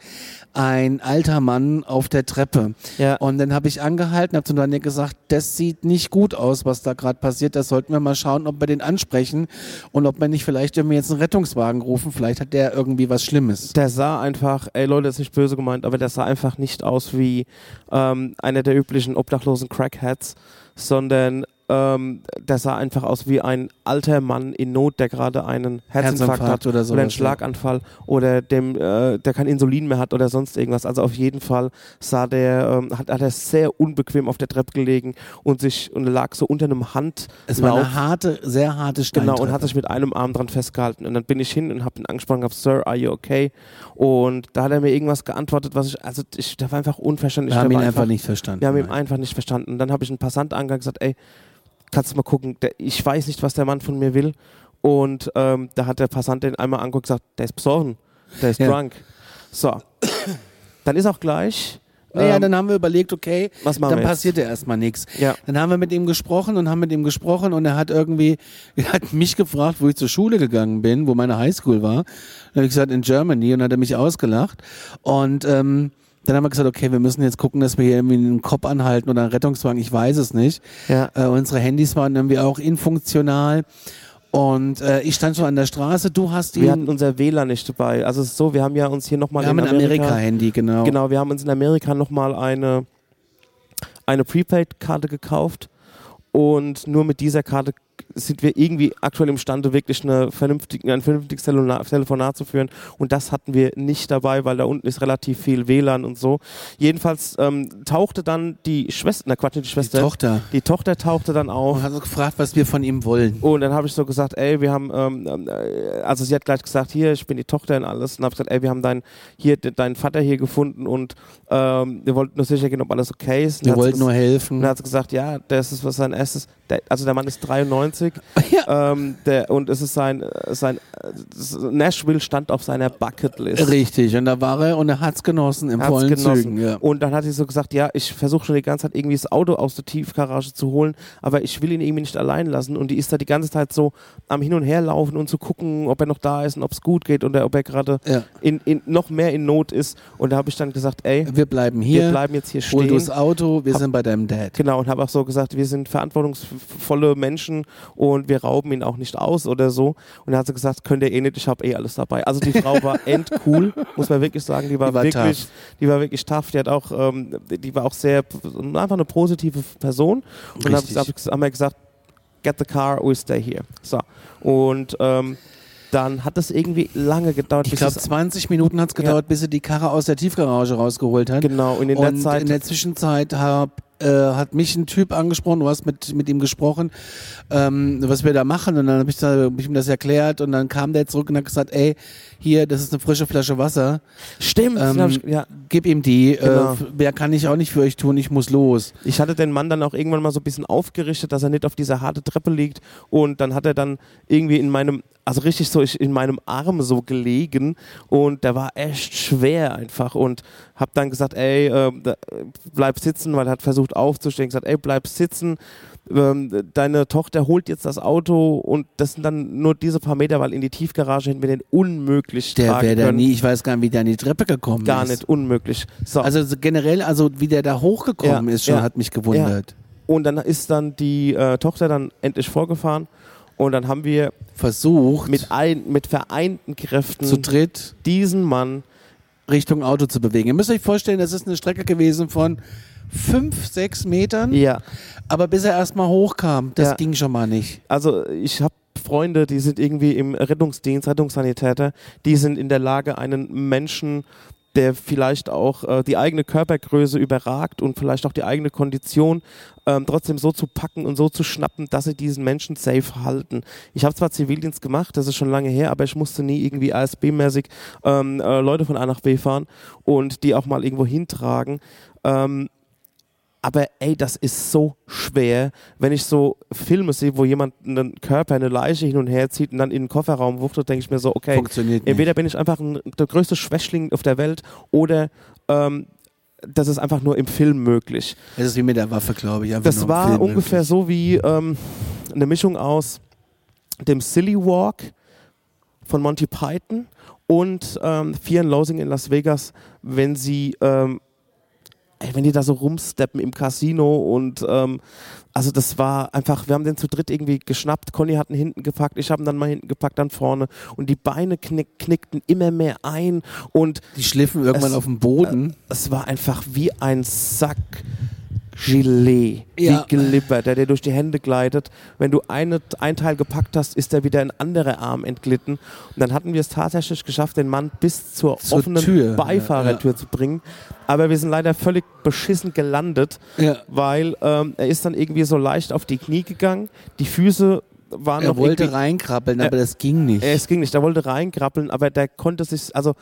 ein alter Mann auf der Treppe. Ja. Und dann habe ich angehalten, habe zu Daniel gesagt, das sieht nicht gut aus, was da gerade passiert. Das sollten wir mal schauen, ob wir den ansprechen und ob wir nicht vielleicht irgendwie jetzt einen Rettungswagen rufen. Vielleicht hat der irgendwie was Schlimmes. Der sah einfach, ey Leute, das ist nicht böse gemeint, aber der sah einfach nicht aus wie ähm, einer der üblichen obdachlosen Crackheads, sondern ähm, der sah einfach aus wie ein alter Mann in Not, der gerade einen Herzinfarkt, Herzinfarkt hat oder oder sowas, einen Schlaganfall oder dem, äh, der kein Insulin mehr hat oder sonst irgendwas. Also auf jeden Fall sah der, ähm, hat, hat er sehr unbequem auf der Treppe gelegen und sich und lag so unter einem Hand. Es war eine harte, sehr harte Genau, Steintreppe. und hat sich mit einem Arm dran festgehalten. Und dann bin ich hin und habe ihn angesprochen, hab, Sir, are you okay? Und da hat er mir irgendwas geantwortet, was ich, also ich, der war einfach unverständlich. Wir haben ihn war einfach nicht verstanden. wir haben ihn Nein. einfach nicht verstanden. Dann habe ich einen Passant angegangen und gesagt, ey, kannst du mal gucken, der, ich weiß nicht, was der Mann von mir will. Und ähm, da hat der Passant den einmal angeguckt und gesagt, der ist besoffen, der ist Ja. drunk. So, dann ist auch gleich, Naja, ähm, dann haben wir überlegt, okay, was machen dann passierte erstmal nichts. Ja. Dann haben wir mit ihm gesprochen und haben mit ihm gesprochen und er hat irgendwie, <laughs> er hat mich gefragt, wo ich zur Schule gegangen bin, wo meine Highschool war. Dann habe ich gesagt, in Germany und dann hat er mich ausgelacht. Und ähm, dann haben wir gesagt, okay, wir müssen jetzt gucken, dass wir hier irgendwie einen Kopf anhalten oder einen Rettungswagen, ich weiß es nicht. Ja. Äh, unsere Handys waren irgendwie auch infunktional. Und äh, ich stand schon an der Straße, du hast ihn. Wir hatten unser WLAN nicht dabei. Also es ist so, wir haben ja uns hier nochmal wir haben in ein Amerika-Handy, genau. Genau, wir haben uns in Amerika nochmal eine, eine Prepaid-Karte gekauft und nur mit dieser Karte sind wir irgendwie aktuell imstande, wirklich eine vernünftige, ein vernünftiges Telefona- Telefonat zu führen. Und das hatten wir nicht dabei, weil da unten ist relativ viel WLAN und so. Jedenfalls ähm, tauchte dann die Schwester, na Quatsch, nicht die Die Schwester, Tochter. die Tochter tauchte dann auf. Und hat uns gefragt, was wir von ihm wollen. Und dann habe ich so gesagt, ey, wir haben, ähm, äh, also sie hat gleich gesagt, hier, ich bin die Tochter und alles. Und habe gesagt, ey, wir haben deinen, hier, de- deinen Vater hier gefunden und ähm, wir wollten nur sicher gehen, ob alles okay ist. Und Wir wollten nur helfen. Und dann hat sie gesagt, ja, das ist was sein erstes, der, also der Mann ist 93 <laughs> Ja. ähm, der, und es ist sein, sein Nashville stand auf seiner Bucketlist. Richtig, und da war er und er hat's genossen im Hat's vollen genossen. Zügen. Ja. Und dann hat sie so gesagt, ja, ich versuche schon die ganze Zeit irgendwie das Auto aus der Tiefgarage zu holen, aber ich will ihn irgendwie nicht allein lassen. Und die ist da die ganze Zeit so am Hin und Her laufen und zu gucken, ob er noch da ist und ob es gut geht oder ob er gerade Ja. in, in noch mehr in Not ist. Und da habe ich dann gesagt, ey, Wir bleiben hier, wir bleiben jetzt hier hol du das stehen. Auto, wir Hab- sind bei deinem Dad. Genau, und habe auch so gesagt, wir sind verantwortungsvolle Menschen und wir rauben ihn auch nicht aus oder so. Und dann hat sie gesagt, könnt ihr eh nicht, ich habe eh alles dabei. Also die Frau war <laughs> endcool, muss man wirklich sagen. Die war, Die war wirklich, tough. die war wirklich tough. Die hat auch, ähm, die war auch sehr, einfach eine positive Person. Und dann haben wir gesagt, get the car, we stay here. So. Und ähm, dann hat es irgendwie lange gedauert, Ich glaube, es 20 Minuten hat's gedauert, bis er die Karre aus der Tiefgarage rausgeholt hat. genau und in der und Zeit in der Zwischenzeit hab, äh, hat mich ein Typ angesprochen, du hast mit, mit ihm gesprochen, ähm, was wir da machen. Und dann habe ich, da- hab ich ihm das erklärt und dann kam der zurück und hat gesagt, ey, hier, das ist eine frische Flasche Wasser. stimmt, Ähm, ich, ja, Gib ihm die. Genau. Äh, mehr kann ich auch nicht für euch tun, ich muss los. Ich hatte den Mann dann auch irgendwann mal so ein bisschen aufgerichtet, dass er nicht auf dieser harte Treppe liegt. Und dann hat er dann irgendwie in meinem, also richtig so ich- in meinem Arm so gelegen. Und der war echt schwer einfach. Und hab dann gesagt, ey, äh, bleib sitzen, weil er hat versucht aufzustehen. gesagt, ey, bleib sitzen. Ähm, deine Tochter holt jetzt das Auto und das sind dann nur diese paar Meter, weil in die Tiefgarage hätten wir den unmöglich Der wäre da nie, ich weiß gar nicht, wie der an die Treppe gekommen Gar ist. nicht, unmöglich. So. Also so generell, also wie der da hochgekommen Ja, ist, schon ja, hat mich gewundert. und dann ist dann die äh, Tochter dann endlich vorgefahren. Und dann haben wir Versucht, mit, ein, mit vereinten Kräften zu dritt diesen Mann Richtung Auto zu bewegen. Ihr müsst euch vorstellen, das ist eine Strecke gewesen von fünf, sechs Metern, ja aber bis er erstmal hochkam, das Ja. ging schon mal nicht. also ich habe Freunde die sind irgendwie im Rettungsdienst Rettungssanitäter die sind in der Lage einen Menschen der vielleicht auch äh, die eigene Körpergröße überragt und vielleicht auch die eigene Kondition ähm, trotzdem so zu packen und so zu schnappen, dass sie diesen Menschen safe halten. Ich habe zwar Zivildienst gemacht, das ist schon lange her, aber ich musste nie irgendwie ASB-mäßig ähm, äh, Leute von A nach B fahren und die auch mal irgendwo hintragen. Ähm, aber ey, das ist so schwer, wenn ich so Filme sehe, wo jemand einen Körper, eine Leiche hin und her zieht und dann in den Kofferraum wuchtet, denke ich mir so, okay, Funktioniert nicht. entweder bin ich einfach ein, der größte Schwächling auf der Welt oder ähm, das ist einfach nur im Film möglich. Das ist wie mit der Waffe, glaube ich. Das war ungefähr möglich. so wie ähm, eine Mischung aus dem Silly Walk von Monty Python und ähm, Fear and Loathing in Las Vegas, wenn sie ähm, ey, wenn die da so rumsteppen im Casino und ähm, also das war einfach, wir haben den zu dritt irgendwie geschnappt, Conny hat ihn hinten gepackt, ich habe ihn dann mal hinten gepackt, dann vorne und die Beine knick, knickten immer mehr ein und Die schliffen irgendwann Es- auf dem Boden. es war einfach wie ein Sack Gelee, Ja. wie Glibber, der dir durch die Hände gleitet. Wenn du eine, ein Teil gepackt hast, ist er wieder in andere Arm entglitten. Und dann hatten wir es tatsächlich geschafft, den Mann bis zur, Zur offenen Tür, Beifahrertür zu bringen. Aber wir sind leider völlig beschissen gelandet, Ja. weil ähm, er ist dann irgendwie so leicht auf die Knie gegangen. Die Füße waren Er noch wollte reinkrabbeln, aber das ging nicht. es ging nicht, er wollte reinkrabbeln, aber der konnte sich, also,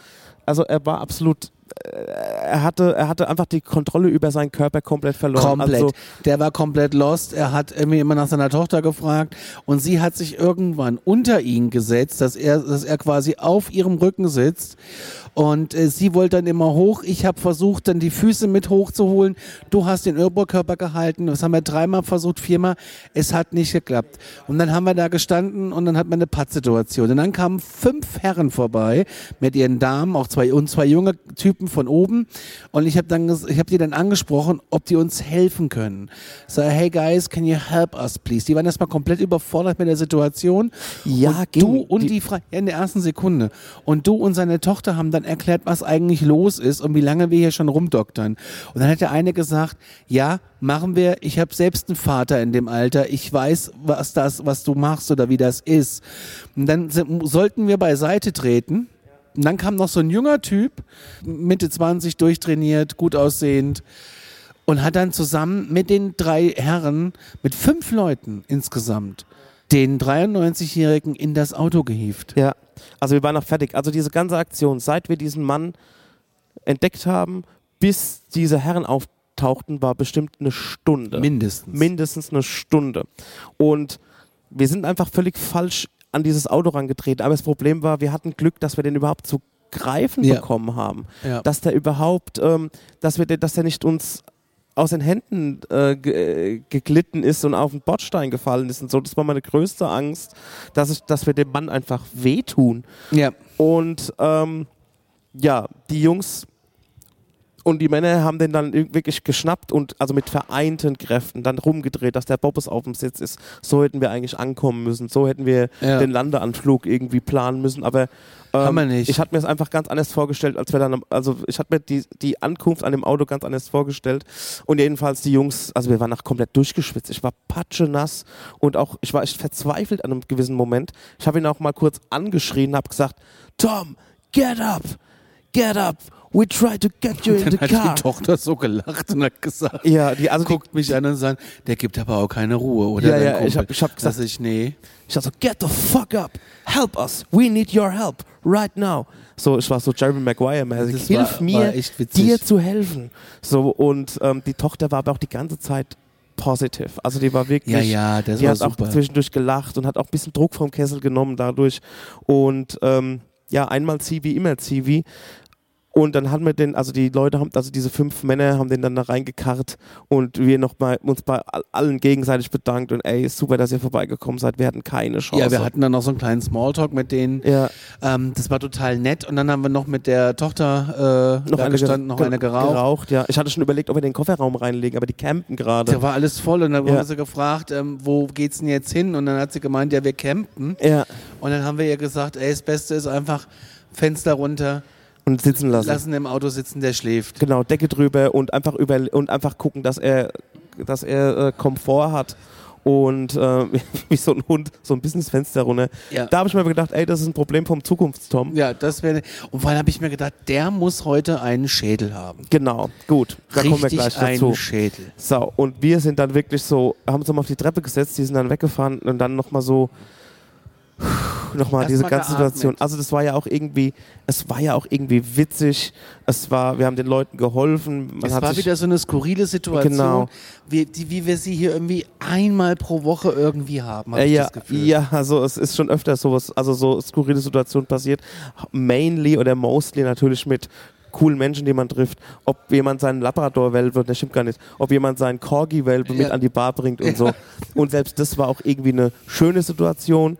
also er war absolut, er hatte, er hatte einfach die Kontrolle über seinen Körper komplett verloren. Komplett. Also, der war komplett lost. Er hat irgendwie immer nach seiner Tochter gefragt und sie hat sich irgendwann unter ihn gesetzt, dass er, dass er quasi auf ihrem Rücken sitzt. Und äh, sie wollte dann immer hoch. Ich habe versucht, dann die Füße mit hochzuholen. Du hast den Oberkörper gehalten. Das haben wir dreimal versucht, viermal. Es hat nicht geklappt. Und dann haben wir da gestanden und dann hat man eine Pattsituation. Und dann kamen fünf Herren vorbei mit ihren Damen, auch zwei und zwei junge Typen von oben. Und ich habe dann, ich habe die dann angesprochen, ob die uns helfen können. So, hey guys, can you help us, please? Die waren erstmal komplett überfordert mit der Situation. Ja, und ging. du und Die- die, Frau, ja, in der ersten Sekunde. Und du und seine Tochter haben dann erklärt, was eigentlich los ist und wie lange wir hier schon rumdoktern. Und dann hat der eine gesagt, ja, machen wir. Ich habe selbst einen Vater in dem Alter. Ich weiß, was das, was du machst oder wie das ist. Und dann sollten wir beiseite treten. Und dann kam noch so ein junger Typ, Mitte 20, durchtrainiert, gut aussehend und hat dann zusammen mit den drei Herren, mit fünf Leuten insgesamt, den 93-Jährigen in das Auto gehievt. ja, also wir waren noch fertig. Also diese ganze Aktion, seit wir diesen Mann entdeckt haben, bis diese Herren auftauchten, war bestimmt eine Stunde. Mindestens. mindestens eine Stunde. Und wir sind einfach völlig falsch an dieses Auto rangetreten. Aber das Problem war, wir hatten Glück, dass wir den überhaupt zu greifen Ja. bekommen haben. Ja. Dass der überhaupt, ähm, dass wir, dass der nicht uns aus den Händen äh, ge geglitten ist und auf den Bordstein gefallen ist und so. Das war meine größte Angst, dass, ich, dass wir dem Mann einfach wehtun. ja. Und ähm, ja, die Jungs und die Männer haben den dann ir- wirklich geschnappt und also mit vereinten Kräften dann rumgedreht, dass der Bobbes auf dem Sitz ist. So hätten wir eigentlich ankommen müssen. So hätten wir Ja. den Landeanflug irgendwie planen müssen. Aber ähm, ich hatte mir es einfach ganz anders vorgestellt, als wir dann, also ich hatte mir die, die Ankunft an dem Auto ganz anders vorgestellt. Und jedenfalls die Jungs, also wir waren nach komplett durchgeschwitzt. Ich war patschenass und auch, ich war echt verzweifelt an einem gewissen Moment. Ich habe ihn auch mal kurz angeschrien, habe gesagt, Tom, get up, get up. We try to get you in Dann the hat car. die Tochter so gelacht und hat gesagt, Ja, die, also guckt mich an und sagt, der gibt aber auch keine Ruhe, oder? Ja, ja, Kumpel? ich hab- ich hab gesagt- ich, nee. Ich dachte so, get the fuck up, help us, we need your help right now. So, ich war so Jeremy Maguire-mäßig, hilf war- mir, war dir zu helfen. So, und ähm, die Tochter war aber auch die ganze Zeit positive. Also die war wirklich, Ja, ja, das die war hat super. auch zwischendurch gelacht und hat auch ein bisschen Druck vom Kessel genommen dadurch. Und ähm, ja, einmal Zivi, immer Zivi. Und dann haben wir den, also die Leute haben, also diese fünf Männer haben den dann da reingekarrt und wir noch mal uns bei all- allen gegenseitig bedankt und ey, super, dass ihr vorbeigekommen seid. Wir hatten keine Chance. Ja, wir hatten dann noch so einen kleinen Smalltalk mit denen. ja, Ähm, das war total nett. Und dann haben wir noch mit der Tochter äh, noch eine gestanden, noch eine geraucht. ja. Ich hatte schon überlegt, ob wir den Kofferraum reinlegen, aber die campen gerade. Da war alles voll und dann Ja. haben sie gefragt, ähm, wo geht's denn jetzt hin? Und dann hat sie gemeint, ja, wir campen. Ja, Und dann haben wir ihr gesagt, ey, das Beste ist einfach Fenster runter, und sitzen lassen. lassen im Auto sitzen, der schläft. Genau, Decke drüber und einfach über und einfach gucken, dass er, dass er äh, Komfort hat und äh, <laughs> wie so ein Hund so ein Businessfenster runter. Ja. Da habe ich mir gedacht, ey, das ist ein Problem vom Zukunftstom. Ja, das wäre. Und vor allem habe ich mir gedacht, der muss heute einen Schädel haben. Genau, gut, da kommen wir Richtig gleich einen dazu. Schädel. So, und wir sind dann wirklich so, haben uns nochmal auf die Treppe gesetzt, die sind dann weggefahren und dann nochmal so, nochmal Erst diese mal ganze geatmet. Situation. Also das war ja auch irgendwie, es war ja auch irgendwie witzig, es war, wir haben den Leuten geholfen, man Es hat war sich, wieder so eine skurrile Situation, Genau. wie, die, wie wir sie hier irgendwie einmal pro Woche irgendwie haben, habe Äh, ich ja, das Gefühl. ja, also es ist schon öfter sowas, also so skurrile Situationen passiert. Mainly oder mostly natürlich mit coolen Menschen, die man trifft. Ob jemand seinen Labrador-Welpe, das stimmt gar nicht, ob jemand seinen Corgi-Welpe mit Ja. an die Bar bringt und so. <laughs> Und selbst das war auch irgendwie eine schöne Situation.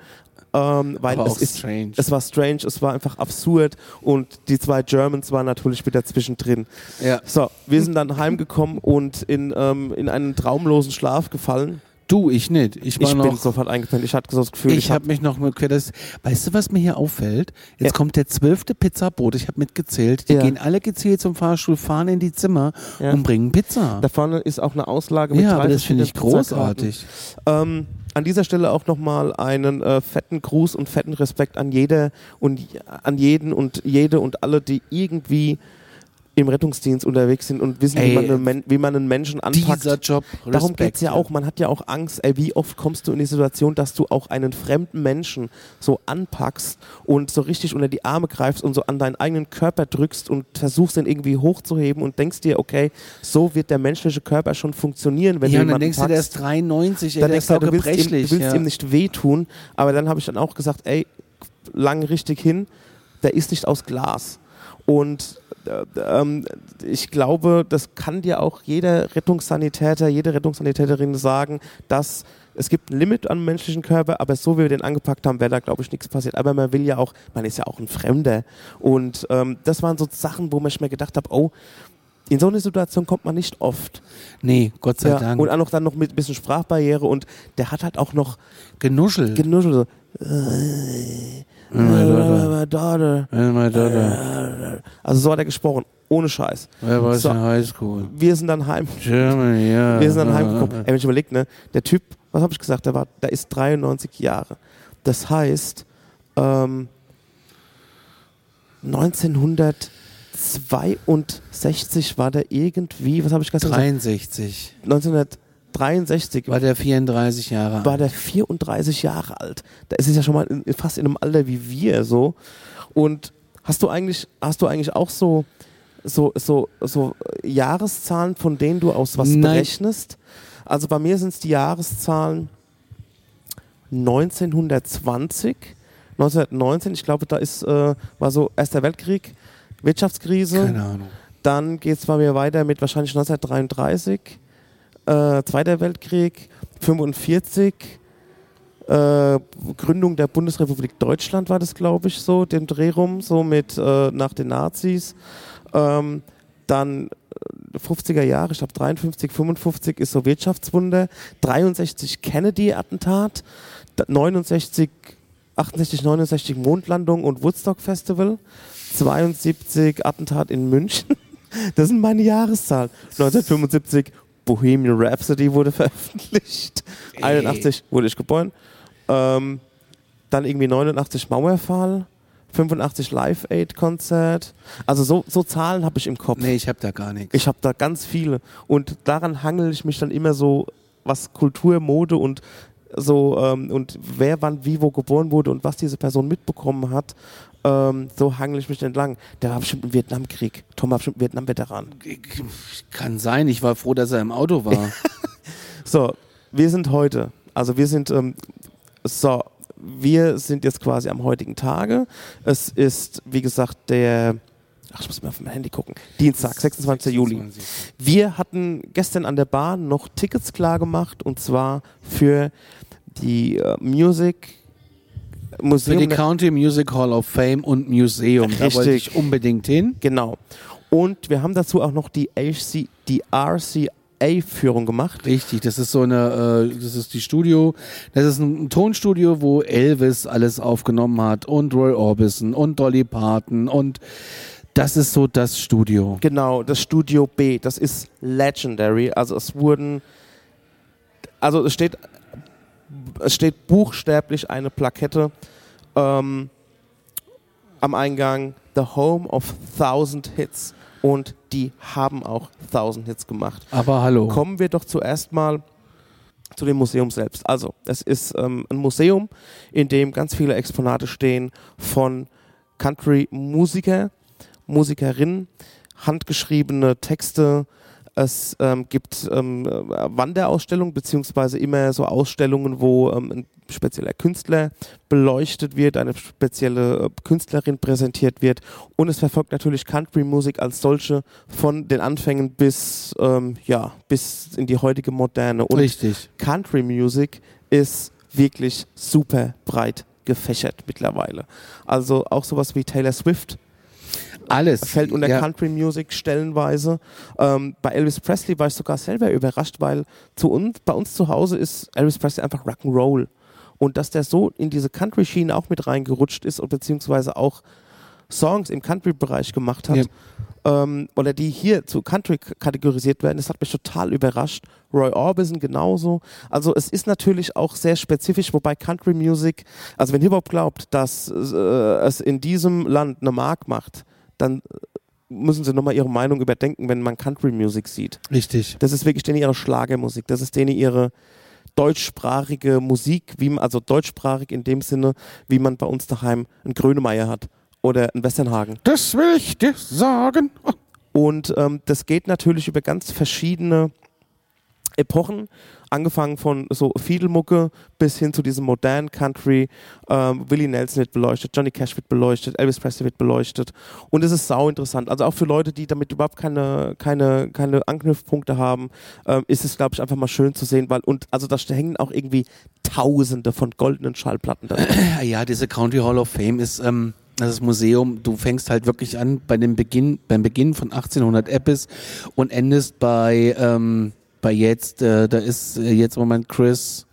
Ähm, weil Aber es ist, strange. es war strange, es war einfach absurd und die zwei Germans waren natürlich wieder zwischendrin. Ja. So, wir sind dann heimgekommen und in, ähm, in einen traumlosen Schlaf gefallen. Du, ich nicht. Ich war Ich noch. bin sofort eingepennt. Ich hatte so das Gefühl, ich habe mich noch mit das, Weißt du, was mir hier auffällt? Jetzt Ja. kommt der zwölfte Pizzabote. Ich habe mitgezählt. Die Ja. gehen alle gezielt zum Fahrstuhl, fahren in die Zimmer Ja. und bringen Pizza. da vorne ist auch eine Auslage mit Ja, drei aber das finde ich großartig. Ähm, an dieser Stelle auch nochmal einen äh, fetten Gruß und fetten Respekt an jeder und an jeden und jede und alle, die irgendwie im Rettungsdienst unterwegs sind und wissen, Ey, wie, man einen Men wie man einen Menschen anpackt. Dieser Job. Darum Respekt. geht's ja auch. Man hat ja auch Angst, ey, wie oft kommst du in die Situation, dass du auch einen fremden Menschen so anpackst und so richtig unter die Arme greifst und so an deinen eigenen Körper drückst und versuchst ihn irgendwie hochzuheben und denkst dir, okay, so wird der menschliche Körper schon funktionieren, wenn Ja, du und dann jemanden denkst du, der packst. ist 93, ey, Dann der ist du, doch du willst, ihm, du willst ja. ihm nicht wehtun, aber dann habe ich dann auch gesagt, ey, lang richtig hin, der ist nicht aus Glas. Und ähm, ich glaube, das kann dir auch jeder Rettungssanitäter, jede Rettungssanitäterin sagen, dass es gibt ein Limit am menschlichen Körper, aber so wie wir den angepackt haben, wäre da, glaube ich, nichts passiert. Aber man will ja auch, man ist ja auch ein Fremder. Und ähm, das waren so Sachen, wo ich mir gedacht habe, oh, in so eine Situation kommt man nicht oft. nee, Gott sei Ja, Dank. und auch noch dann noch mit ein bisschen Sprachbarriere und der hat halt auch noch Genuschel. genuschelt so. Äh, meine Tochter. Also so hat er gesprochen, ohne Scheiß. Wer war So. in Highschool? Wir sind dann heim, Germany, ja. wir sind dann heimgekommen. Ey, wenn ich überlege, ne, der Typ, was habe ich gesagt, der war, der ist 93 Jahre. Das heißt, ähm, 1962 war der irgendwie, was habe ich gesagt? 63. 1963 War der 34 Jahre war alt. der 34 Jahre alt. Da ist es ja schon mal in, fast in einem Alter wie wir so. Und hast du eigentlich, hast du eigentlich auch so, so, so, so Jahreszahlen, von denen du aus was Nein. berechnest? Also bei mir sind es die Jahreszahlen 1920, 1919, ich glaube, da ist, äh, war so Erster Weltkrieg, Wirtschaftskrise. Keine Ahnung. Dann geht es bei mir weiter mit wahrscheinlich 1933, äh, Zweiter Weltkrieg, 45, äh, Gründung der Bundesrepublik Deutschland war das, glaube ich, so, den Dreh rum, so mit äh, nach den Nazis. Ähm, dann äh, 50er Jahre, ich glaube 53, 55 ist so Wirtschaftswunder, 63 Kennedy-Attentat, da- 69, 68, 69 Mondlandung und Woodstock Festival, 72 Attentat in München. <laughs> Das sind meine Jahreszahlen. 1975 Bohemian Rhapsody wurde veröffentlicht. 81 wurde ich geboren. Ähm, dann irgendwie 89 Mauerfall. 85 Live Aid Konzert. Also so, so Zahlen habe ich im Kopf. Nee, ich hab da gar nichts. Ich habe da ganz viele. Und daran hangel ich mich dann immer so, was Kultur, Mode und so ähm, und wer wann wie wo geboren wurde und was diese Person mitbekommen hat, ähm, so hangel ich mich entlang. Der war bestimmt im Vietnamkrieg. Tom war bestimmt Vietnam-Veteran. Kann sein. Ich war froh, dass er im Auto war. <laughs> So, wir sind heute, also wir sind, ähm, so, wir sind jetzt quasi am heutigen Tage. Es ist, wie gesagt, der, ach, ich muss mal auf mein Handy gucken, Dienstag, 26. Juli. Wir hatten gestern an der Bahn noch Tickets klar gemacht und zwar für die äh, Music Für Museum. die County Music Hall of Fame und Museum. Da wollte Richtig. ich unbedingt hin. genau. Und wir haben dazu auch noch die, HC, die RCA-Führung gemacht. Richtig, das ist so eine, äh, das ist die Studio, das ist ein, ein Tonstudio, wo Elvis alles aufgenommen hat und Roy Orbison und Dolly Parton und das ist so das Studio. Genau, das Studio B, das ist legendary. Also es wurden, also es steht, es steht buchstäblich eine Plakette ähm, am Eingang, The Home of Thousand Hits. Und die haben auch Thousand Hits gemacht. Aber hallo. Kommen wir doch zuerst mal zu dem Museum selbst. Also, es ist ähm, ein Museum, in dem ganz viele Exponate stehen von Country-Musiker, Musikerinnen, handgeschriebene Texte. Es ähm, gibt ähm, äh, Wanderausstellungen, beziehungsweise immer so Ausstellungen, wo ähm, ein spezieller Künstler beleuchtet wird, eine spezielle äh, Künstlerin präsentiert wird. Und es verfolgt natürlich Country-Musik als solche von den Anfängen bis, ähm, ja, bis in die heutige Moderne. Und Richtig. Country Music ist wirklich super breit gefächert mittlerweile. Also auch sowas wie Taylor Swift Alles. fällt unter ja. Country Music stellenweise. Ähm, bei Elvis Presley war ich sogar selber überrascht, weil zu uns, bei uns zu Hause ist Elvis Presley einfach Rock'n'Roll. Und dass der so in diese Country-Schiene auch mit reingerutscht ist, und beziehungsweise auch Songs im Country-Bereich gemacht hat, ähm, oder die hier zu Country kategorisiert werden, das hat mich total überrascht. Roy Orbison genauso. Also es ist natürlich auch sehr spezifisch, wobei Country Music, also wenn Hip-Hop glaubt, dass äh, es in diesem Land eine Mark macht, dann müssen sie nochmal ihre Meinung überdenken, wenn man Country Music sieht. Richtig. Das ist wirklich denen ihre Schlagermusik, das ist denen ihre deutschsprachige Musik, wie man, also deutschsprachig in dem Sinne, wie man bei uns daheim einen Grönemeyer hat oder einen Westernhagen. Das will ich dir sagen. Und ähm, das geht natürlich über ganz verschiedene Epochen, angefangen von so Fiedelmucke bis hin zu diesem modernen Country. Ähm, Willie Nelson wird beleuchtet, Johnny Cash wird beleuchtet, Elvis Presley wird beleuchtet. Und es ist sau interessant. Also auch für Leute, die damit überhaupt keine, keine, keine Anknüpfpunkte haben, ähm, ist es, glaube ich, einfach mal schön zu sehen, weil, und also da hängen auch irgendwie Tausende von goldenen Schallplatten da. <clears throat> Ja, diese County Hall of Fame ist ähm, das Museum. Du fängst halt wirklich an bei dem Beginn, beim Beginn von 1800 Eppes und endest bei ähm, bei jetzt. Äh, da ist äh, jetzt im Moment Chris.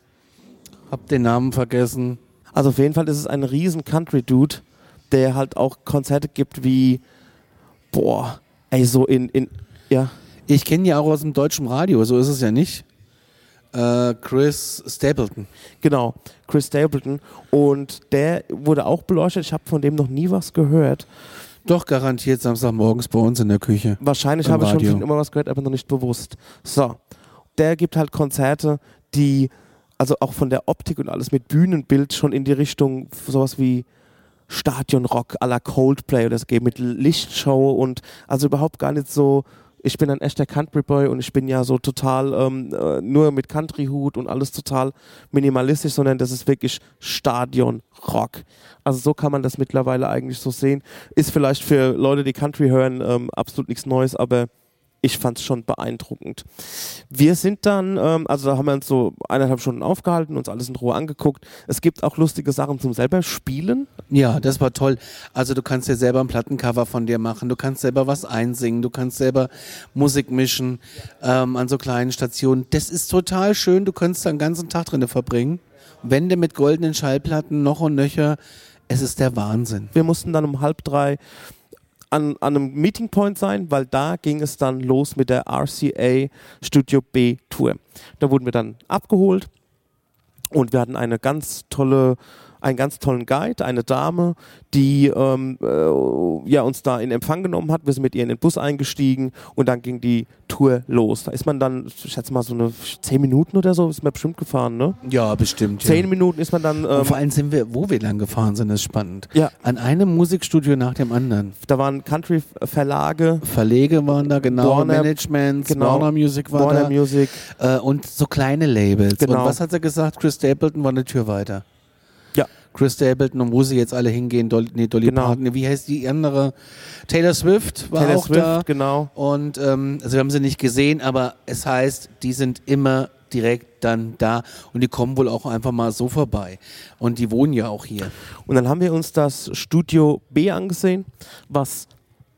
Hab den Namen vergessen. Also auf jeden Fall ist es ein riesen Country-Dude, der halt auch Konzerte gibt wie, boah, ey, so in, in ja, Ich kenne ja auch aus dem deutschen Radio. So ist es ja nicht. Äh, Chris Stapleton. genau, Chris Stapleton. Und der wurde auch beleuchtet. Ich habe von dem noch nie was gehört. Doch garantiert Samstagmorgens bei uns in der Küche. Wahrscheinlich habe ich schon immer was gehört, aber noch nicht bewusst. So, der gibt halt Konzerte, die, also auch von der Optik und alles mit Bühnenbild schon in die Richtung sowas wie Stadionrock à la Coldplay oder so geht, mit Lichtshow und also überhaupt gar nicht so, ich bin ein echter Country Boy und ich bin ja so total ähm, äh, nur mit Country-Hut und alles total minimalistisch, sondern das ist wirklich Stadionrock. Also so kann man das mittlerweile eigentlich so sehen. Ist vielleicht für Leute, die Country hören, ähm, absolut nichts Neues, aber ich fand es schon beeindruckend. Wir sind dann, ähm, also da haben wir uns so eineinhalb Stunden aufgehalten, uns alles in Ruhe angeguckt. Es gibt auch lustige Sachen zum selber spielen. Ja, das war toll. Also du kannst dir selber ein Plattencover von dir machen, du kannst selber was einsingen, du kannst selber Musik mischen ähm, an so kleinen Stationen. Das ist total schön, du kannst da einen ganzen Tag drin verbringen. Wände mit goldenen Schallplatten, noch und nöcher. Es ist der Wahnsinn. Wir mussten dann um halb drei an, an einem Meeting Point sein, weil da ging es dann los mit der RCA Studio B Tour. Da wurden wir dann abgeholt und wir hatten eine ganz tolle einen ganz tollen Guide, eine Dame, die ähm, äh, ja, uns da in Empfang genommen hat. Wir sind mit ihr in den Bus eingestiegen und dann ging die Tour los. Da ist man dann, ich schätze mal, so eine zehn Minuten oder so, ist man bestimmt gefahren, ne? Ja, bestimmt. Zehn Minuten ist man dann. Und Ähm, vor allem sind wir, wo wir lang gefahren sind, ist spannend. ja, An einem Musikstudio nach dem anderen. da waren Country-Verlage, Verlege waren da, genau, Warner- Managements, genau, Warner Music war Warner da. Music. Äh, und so kleine Labels. Genau. Und was hat er gesagt? Chris Stapleton war eine Tür weiter. Chris Stapleton und wo sie jetzt alle hingehen, Dolly, nee, Dolly Genau. Parton, wie heißt die andere? Taylor Swift war Taylor auch Swift, da. genau. Und ähm, also wir haben sie nicht gesehen, aber es heißt, die sind immer direkt dann da und die kommen wohl auch einfach mal so vorbei. Und die wohnen ja auch hier. Und dann haben wir uns das Studio B angesehen, was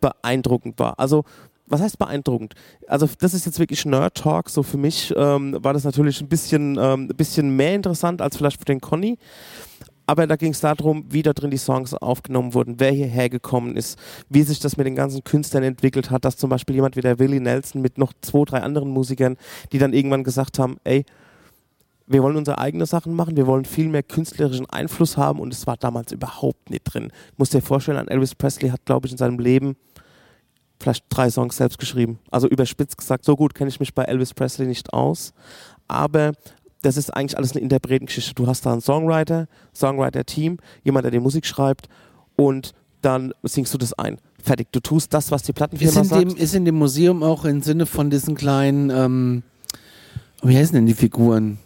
beeindruckend war. Also, was heißt beeindruckend? Also, das ist jetzt wirklich Nerd Talk. So für mich ähm, war das natürlich ein bisschen, ähm, ein bisschen mehr interessant als vielleicht für den Conny. Aber da ging es darum, wie da drin die Songs aufgenommen wurden, wer hierher gekommen ist, wie sich das mit den ganzen Künstlern entwickelt hat, dass zum Beispiel jemand wie der Willie Nelson mit noch zwei, drei anderen Musikern, die dann irgendwann gesagt haben, ey, wir wollen unsere eigenen Sachen machen, wir wollen viel mehr künstlerischen Einfluss haben und es war damals überhaupt nicht drin. Du musst dir vorstellen, an Elvis Presley hat, glaube ich, in seinem Leben vielleicht drei Songs selbst geschrieben. Also überspitzt gesagt, so gut kenne ich mich bei Elvis Presley nicht aus, aber das ist eigentlich alles eine Interpretengeschichte. Du hast da einen Songwriter, Songwriter-Team, jemand, der die Musik schreibt und dann singst du das ein. Fertig. Du tust das, was die Ist Plattenfirma dem, sagt. ist in dem Museum auch im Sinne von diesen kleinen, ähm, wie heißen denn die Figuren,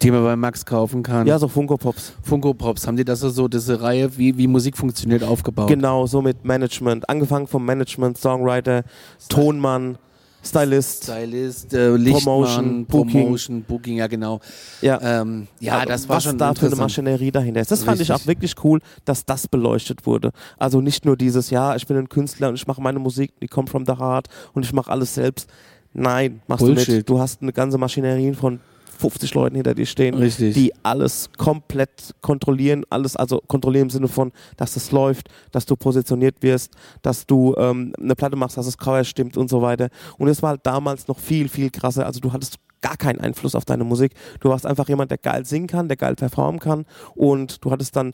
die man bei Max kaufen kann? Ja, so Funko Pops. Funko Pops, haben die das so, diese Reihe, wie, wie Musik funktioniert, aufgebaut? Genau, so mit Management. Angefangen vom Management, Songwriter, Tonmann, Stylist. Stylist, äh, Promotion, Booking. Promotion, Booking, ja genau. Ja. Ähm, ja, das war was schon da für eine. Maschinerie dahinter ist. Das fand ich Richtig. auch wirklich cool, dass das beleuchtet wurde. Also nicht nur dieses, ja, ich bin ein Künstler und ich mache meine Musik, die kommt from the heart und ich mache alles selbst. Nein, machst du nicht. Bullshit. Du hast eine ganze Maschinerie von 50 Leuten hinter dir stehen, Richtig. die alles komplett kontrollieren, alles, also kontrollieren im Sinne von, dass es läuft, dass du positioniert wirst, dass du ähm, eine Platte machst, dass das Cover stimmt und so weiter. Und es war halt damals noch viel, viel krasser. Also du hattest gar keinen Einfluss auf deine Musik. Du warst einfach jemand, der geil singen kann, der geil performen kann und du hattest dann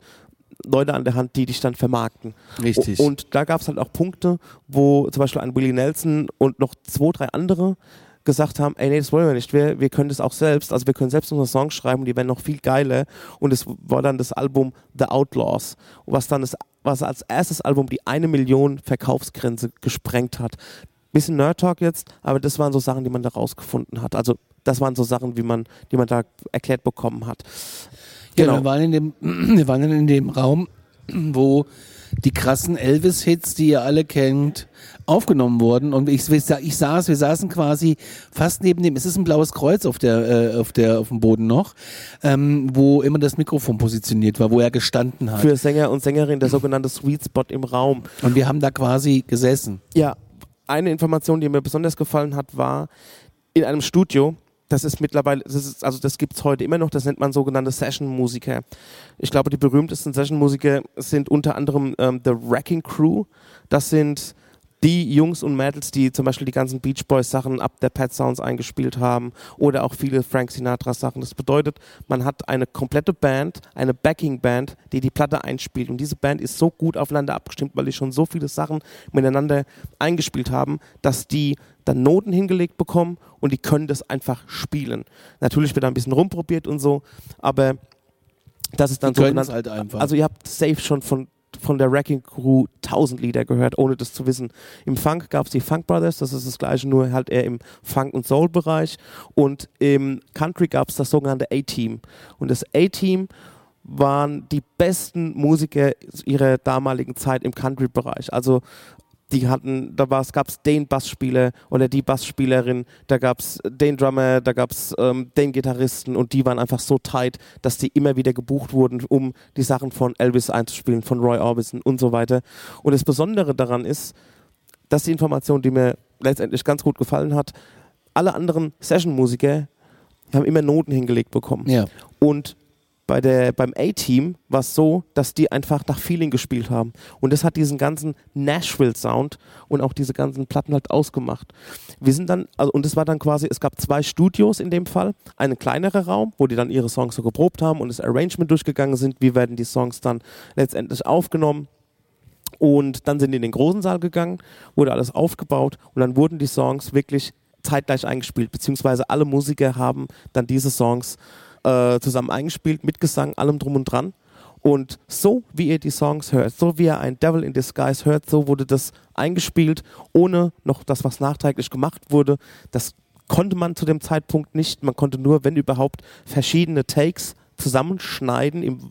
Leute an der Hand, die dich dann vermarkten. Richtig. O- Und da gab es halt auch Punkte, wo zum Beispiel ein Willie Nelson und noch zwei, drei andere gesagt haben, ey, nee, das wollen wir nicht, wir, wir können das auch selbst, also wir können selbst unsere Songs schreiben, die werden noch viel geiler und es war dann das Album The Outlaws, was dann das, was als erstes Album die eine Million Verkaufsgrenze gesprengt hat. Bisschen Nerd Talk jetzt, aber das waren so Sachen, die man da rausgefunden hat. Also das waren so Sachen, wie man, die man da erklärt bekommen hat. Ja, Genau. wir waren in dem, <clears throat> wir waren in dem Raum, wo die krassen Elvis-Hits, die ihr alle kennt, aufgenommen wurden. Und ich, ich saß, wir saßen quasi fast neben dem, es ist ein blaues Kreuz auf der, äh, auf der, auf dem Boden noch, ähm, wo immer das Mikrofon positioniert war, wo er gestanden hat. Für Sänger und Sängerinnen der sogenannte Sweet Spot im Raum. Und wir haben da quasi gesessen. Ja, eine Information, die mir besonders gefallen hat, war in einem Studio. Das ist mittlerweile, das ist, also das gibt es heute immer noch, das nennt man sogenannte Session-Musiker. Ich glaube, die berühmtesten Session-Musiker sind unter anderem ähm, The Wrecking Crew. Das sind die Jungs und Mädels, die zum Beispiel die ganzen Beach Boys Sachen ab der Pet Sounds eingespielt haben oder auch viele Frank Sinatra Sachen. Das bedeutet, man hat eine komplette Band, eine Backing Band, die die Platte einspielt. Und diese Band ist so gut aufeinander abgestimmt, weil die schon so viele Sachen miteinander eingespielt haben, dass die dann Noten hingelegt bekommen und die können das einfach spielen. Natürlich wird da ein bisschen rumprobiert und so, aber das ist dann so halt einfach. Also ihr habt safe schon von von der Wrecking Crew tausend Lieder gehört, ohne das zu wissen. Im Funk gab es die Funk Brothers, das ist das gleiche, nur halt eher im Funk- und Soul-Bereich. Und im Country gab es das sogenannte A-Team. Und das A-Team waren die besten Musiker ihrer damaligen Zeit im Country-Bereich. Also die hatten, da gab es den Bassspieler oder die Bassspielerin, da gab es den Drummer, da gab es ähm, den Gitarristen und die waren einfach so tight, dass die immer wieder gebucht wurden, um die Sachen von Elvis einzuspielen, von Roy Orbison und so weiter. Und das Besondere daran ist, dass die Information, die mir letztendlich ganz gut gefallen hat, alle anderen Session-Musiker haben immer Noten hingelegt bekommen. Ja. Und bei der, beim A-Team war es so, dass die einfach nach Feeling gespielt haben. Und das hat diesen ganzen Nashville-Sound und auch diese ganzen Platten halt ausgemacht. Wir sind dann, also, und es war dann quasi, es gab zwei Studios in dem Fall. Einen kleineren Raum, wo die dann ihre Songs so geprobt haben und das Arrangement durchgegangen sind. Wie werden die Songs dann letztendlich aufgenommen? Und dann sind die in den großen Saal gegangen, wurde alles aufgebaut und dann wurden die Songs wirklich zeitgleich eingespielt, beziehungsweise alle Musiker haben dann diese Songs äh, zusammen eingespielt, mit Gesang, allem drum und dran. Und so wie ihr die Songs hört, so wie ihr ein Devil in Disguise hört, so wurde das eingespielt, ohne noch das, was nachträglich gemacht wurde. Das konnte man zu dem Zeitpunkt nicht. Man konnte nur, wenn überhaupt, verschiedene Takes zusammenschneiden im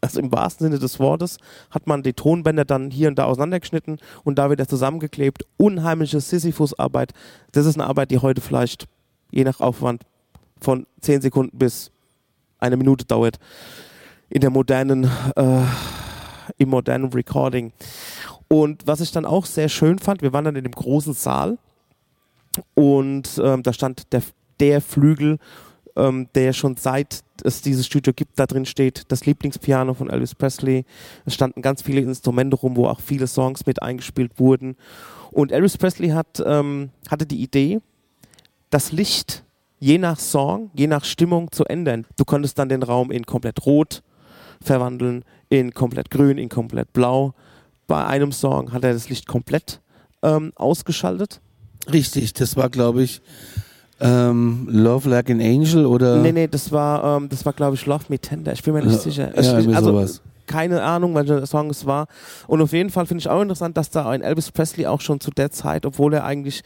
also im wahrsten Sinne des Wortes, hat man die Tonbänder dann hier und da auseinandergeschnitten und da wieder zusammengeklebt. Unheimliche Sisyphus-Arbeit. Das ist eine Arbeit, die heute vielleicht je nach Aufwand von 10 Sekunden bis eine Minute dauert. In der modernen, äh, im modernen Recording. Und was ich dann auch sehr schön fand, wir waren dann in dem großen Saal und ähm, da stand der, der Flügel, ähm, der schon seit es dieses Studio gibt, da drin steht das Lieblingspiano von Elvis Presley. Es standen ganz viele Instrumente rum, wo auch viele Songs mit eingespielt wurden. Und Elvis Presley hat, ähm, hatte die Idee, das Licht je nach Song, je nach Stimmung zu ändern. Du konntest dann den Raum in komplett rot verwandeln, in komplett grün, in komplett blau. Bei einem Song hat er das Licht komplett ähm, ausgeschaltet. Richtig, das war, glaube ich, ähm, Love Like an Angel oder. Nee, nee, das war, ähm, das war glaube ich, Love Me Tender. Ich bin mir nicht Ja, sicher. ja, ich, also, sowas. keine Ahnung, welcher Song es war. Und auf jeden Fall finde ich auch interessant, dass da ein Elvis Presley auch schon zu der Zeit, obwohl er eigentlich,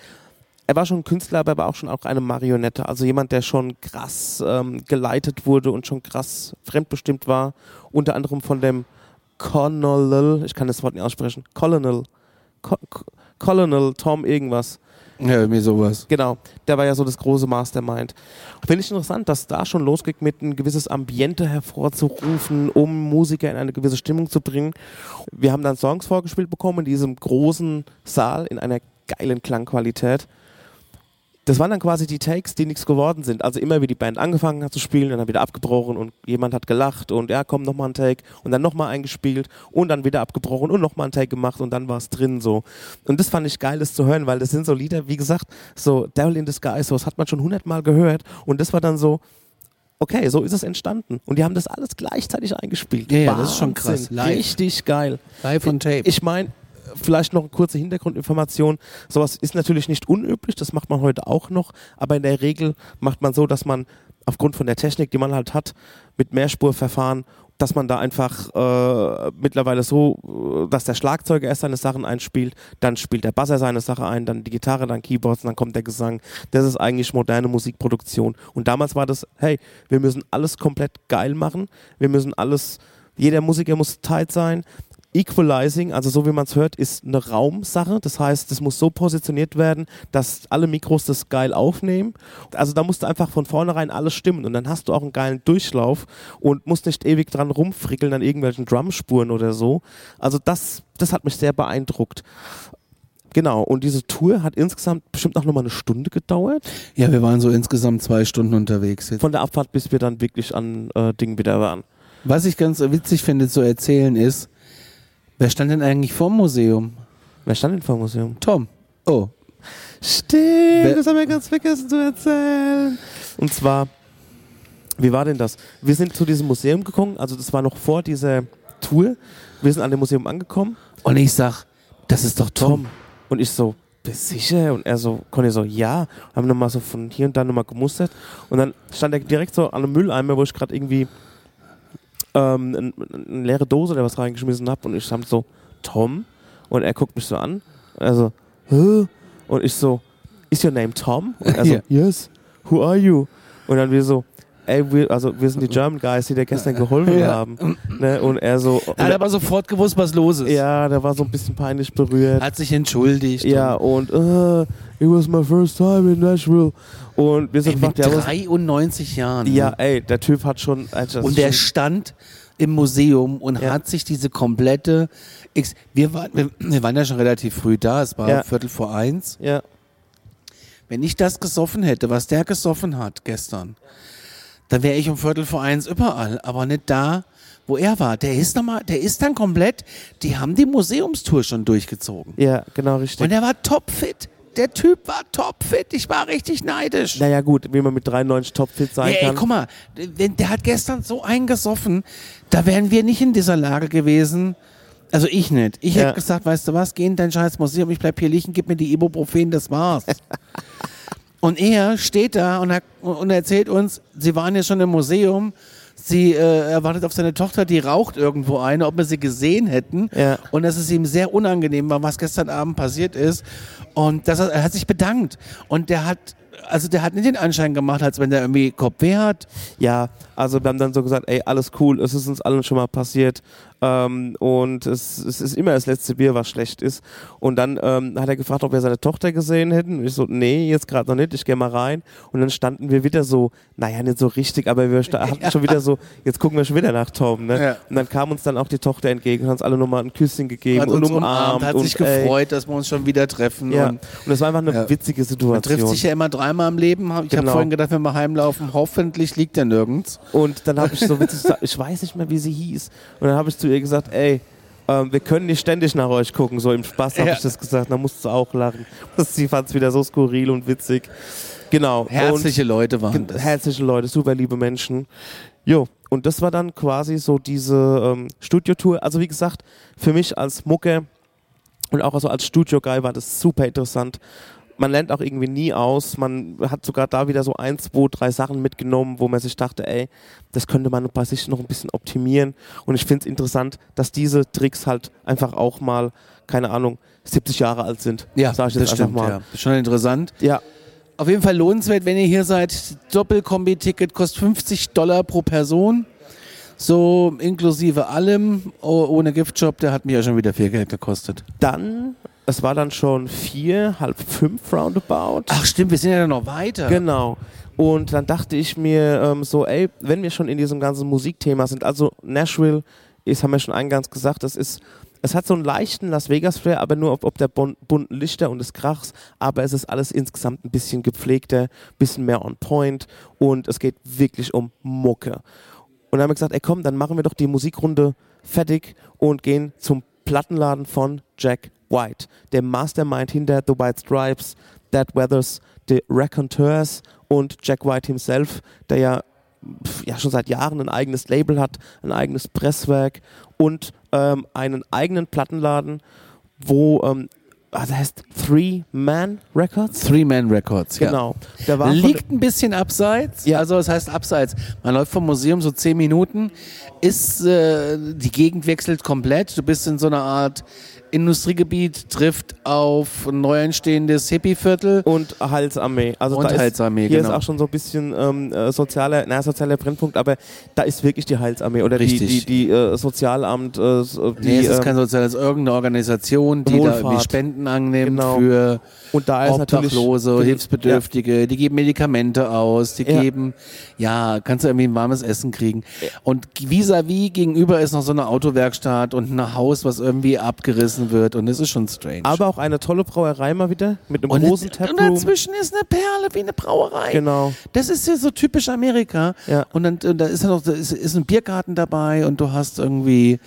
er war schon ein Künstler, aber er war auch schon auch eine Marionette. Also jemand, der schon krass ähm, geleitet wurde und schon krass fremdbestimmt war. Unter anderem von dem Colonel, ich kann das Wort nicht aussprechen, Colonel, Co Co Colonel Tom irgendwas. Ja, irgendwie sowas. Genau, der war ja so das große Mastermind. Finde ich interessant, dass da schon losgeht, mit ein gewisses Ambiente hervorzurufen, um Musiker in eine gewisse Stimmung zu bringen. Wir haben dann Songs vorgespielt bekommen in diesem großen Saal in einer geilen Klangqualität. Das waren dann quasi die Takes, die nichts geworden sind. Also immer wie die Band angefangen hat zu spielen, dann wieder abgebrochen und jemand hat gelacht und ja, komm, nochmal ein Take und dann nochmal eingespielt und dann wieder abgebrochen und nochmal ein Take gemacht und dann war es drin so. Und das fand ich geil, das zu hören, weil das sind so Lieder, wie gesagt, so Devil in the Sky, so das hat man schon hundertmal gehört und das war dann so, okay, so ist es entstanden. Und die haben das alles gleichzeitig eingespielt. Ja, ja, das ist schon krass. Live. Richtig geil. Live on Tape. Ich meine, vielleicht noch eine kurze Hintergrundinformation. Sowas ist natürlich nicht unüblich, das macht man heute auch noch, aber in der Regel macht man so, dass man aufgrund von der Technik, die man halt hat, mit Mehrspurverfahren, dass man da einfach äh, mittlerweile so, äh, dass der Schlagzeuger erst seine Sachen einspielt, dann spielt der Basser seine Sache ein, dann die Gitarre, dann Keyboards, dann kommt der Gesang. Das ist eigentlich moderne Musikproduktion. Und damals war das, hey, wir müssen alles komplett geil machen, wir müssen alles, jeder Musiker muss tight sein, Equalizing, also so wie man es hört, ist eine Raumsache. Das heißt, es muss so positioniert werden, dass alle Mikros das geil aufnehmen. Also da musst du einfach von vornherein alles stimmen und dann hast du auch einen geilen Durchlauf und musst nicht ewig dran rumfrickeln an irgendwelchen Drumspuren oder so. Also das, das hat mich sehr beeindruckt. Genau, und diese Tour hat insgesamt bestimmt auch nochmal eine Stunde gedauert. Ja, wir waren so insgesamt zwei Stunden unterwegs. Jetzt. Von der Abfahrt, bis wir dann wirklich an äh, Dingen wieder waren. Was ich ganz witzig finde zu erzählen ist, wer stand denn eigentlich vorm Museum? Wer stand denn vor dem Museum? Tom. Oh. Stimmt, das haben wir ganz vergessen zu erzählen. Und zwar, wie war denn das? Wir sind zu diesem Museum gekommen, also das war noch vor dieser Tour. Wir sind an dem Museum angekommen. Und ich sag, das ist doch Tom. Und ich so, bist du sicher? Und er so, Conny so, ja. Haben nochmal so von hier und da nochmal gemustert. Und dann stand er direkt so an einem Mülleimer, wo ich gerade irgendwie ähm, ein- eine leere Dose oder was reingeschmissen habe. Und ich stand so, Tom? Und er guckt mich so an. Also, Hä? Und ich so, is your name Tom? Und er so, Ja. yes. Who are you? Und dann wir so, ey, wir, also wir sind die German Guys, die dir gestern geholfen Ja. haben. Ne? Und er so, Er hat aber sofort gewusst, was los ist. ja, der war so ein bisschen peinlich berührt. Hat sich entschuldigt. Ja, und äh, it was my first time in Nashville. Und wir Ey, sind mit gefragt, ja, was, 93 Jahren. ja, ne? ey, der Typ hat schon. Also Und der schon, stand im Museum und Ja. hat sich diese komplette. Ex wir, waren, wir, wir waren ja schon relativ früh da, es war Ja. Viertel vor eins. ja, Wenn ich das gesoffen hätte, was der gesoffen hat gestern, dann wäre ich um Viertel vor eins überall, aber nicht da, wo er war. Der ist noch mal, der ist dann komplett, die haben die Museumstour schon durchgezogen. ja, genau richtig. Und er war topfit. Der Typ war topfit. Ich war richtig neidisch. naja, gut, wie man mit 93 topfit sein Ja, ey, kann. guck mal, der hat gestern so eingesoffen, da wären wir nicht in dieser Lage gewesen. Also ich nicht. Ich Ja. hätte gesagt, weißt du was, geh in dein scheiß Museum, ich bleib hier liegen, gib mir die Ibuprofen, das war's. <laughs> und er steht da und, er, und erzählt uns, sie waren ja schon im Museum, sie äh, er wartet auf seine Tochter, die raucht irgendwo eine, ob wir sie gesehen hätten. Ja. Und dass es ihm sehr unangenehm war, was gestern Abend passiert ist. Und dass er, er hat sich bedankt. Und der hat, also der hat nicht den Anschein gemacht, als wenn der irgendwie Kopfweh hat. Ja, also wir haben dann so gesagt, ey, alles cool, es ist uns allen schon mal passiert. Ähm, und es, es ist immer das letzte Bier, was schlecht ist. Und dann ähm, hat er gefragt, ob wir seine Tochter gesehen hätten. Und ich so, nee, jetzt gerade noch nicht, ich gehe mal rein. Und dann standen wir wieder so, naja, nicht so richtig, aber wir <laughs> hatten schon wieder so, jetzt gucken wir schon wieder nach Tom. Ne? Ja. Und dann kam uns dann auch die Tochter entgegen und hat uns alle nochmal ein Küsschen gegeben hat und uns umarmt. hat sich und, ey, gefreut, dass wir uns schon wieder treffen. Ja, Und und es war einfach eine Ja. witzige man Situation. trifft sich ja immer dreimal im Leben. Ich habe Genau. vorhin gedacht, wenn wir heimlaufen, hoffentlich liegt er nirgends. Und dann habe ich so witzig gesagt, ich weiß nicht mehr, wie sie hieß. Und dann habe ich zu ihr gesagt, ey, ähm, wir können nicht ständig nach euch gucken, so im Spaß habe Ja. ich das gesagt. Dann musste sie auch lachen. <laughs> Sie fand es wieder so skurril und witzig. Genau. Herzliche Leute und, waren gen- das. herzliche Leute, super liebe Menschen. Jo, und das war dann quasi so diese ähm, Studiotour. Also wie gesagt, für mich als Mucke und auch also als Studio-Guy war das super interessant. Man lernt auch irgendwie nie aus. Man hat sogar da wieder so ein, zwei, drei Sachen mitgenommen, wo man sich dachte, ey, das könnte man bei sich noch ein bisschen optimieren. Und ich finde es interessant, dass diese Tricks halt einfach auch mal, keine Ahnung, 70 Jahre alt sind. Ja, Sag ich jetzt das einfach stimmt. mal. Ja. Schon interessant. Ja, Auf jeden Fall lohnenswert, wenn ihr hier seid. Doppelkombi-Ticket kostet 50 Dollar pro Person. So inklusive allem. Oh, ohne Giftshop, der hat mir ja schon wieder viel Geld gekostet. dann es war dann schon vier, halb fünf roundabout. Ach stimmt, wir sind ja noch weiter. Genau. Und dann dachte ich mir ähm, so, ey, wenn wir schon in diesem ganzen Musikthema sind, also Nashville ist, haben wir schon eingangs gesagt, das ist, es hat so einen leichten Las Vegas Flair, aber nur ob, ob der bon, bunten Lichter und des Krachs, aber es ist alles insgesamt ein bisschen gepflegter, ein bisschen mehr on point und es geht wirklich um Mucke. Und dann haben wir gesagt, ey komm, dann machen wir doch die Musikrunde fertig und gehen zum Plattenladen von Jack White, der Mastermind hinter The White Stripes, Dead Weathers, The Raconteurs und Jack White himself, der ja, ja schon seit Jahren ein eigenes Label hat, ein eigenes Presswerk und ähm, einen eigenen Plattenladen, wo ähm, also heißt Three Man Records. Three Man Records, ja. Genau. Der war Liegt ein bisschen abseits, Ja. also das heißt abseits. Man läuft vom Museum so zehn Minuten, ist äh, die Gegend wechselt komplett. Du bist in so einer Art Industriegebiet, trifft auf ein neu entstehendes Hippie-Viertel. und Heilsarmee. Also Und da ist, Heilsarmee, Hier genau. ist auch schon so ein bisschen ähm, äh, sozialer, na, sozialer Brennpunkt, aber da ist wirklich die Heilsarmee oder die, Richtig. die, die äh, Sozialamt, äh, die, Nee, es ist ähm, kein soziales, irgendeine Organisation, die da Wohlfahrt. irgendwie Spenden annimmt Genau. für und da ist Obdachlose, die- Hilfsbedürftige, die geben Medikamente aus, die Ja. geben, ja, kannst du irgendwie ein warmes Essen kriegen. Und vis-à-vis gegenüber ist noch so eine Autowerkstatt und ein Haus, was irgendwie abgerissen wird und es ist schon strange. Aber auch eine tolle Brauerei mal wieder mit einem und, großen und dazwischen ist eine Perle wie eine Brauerei. Genau. Das ist ja so typisch Amerika. Ja. Und dann und da ist ja noch ist, ist ein Biergarten dabei und du hast irgendwie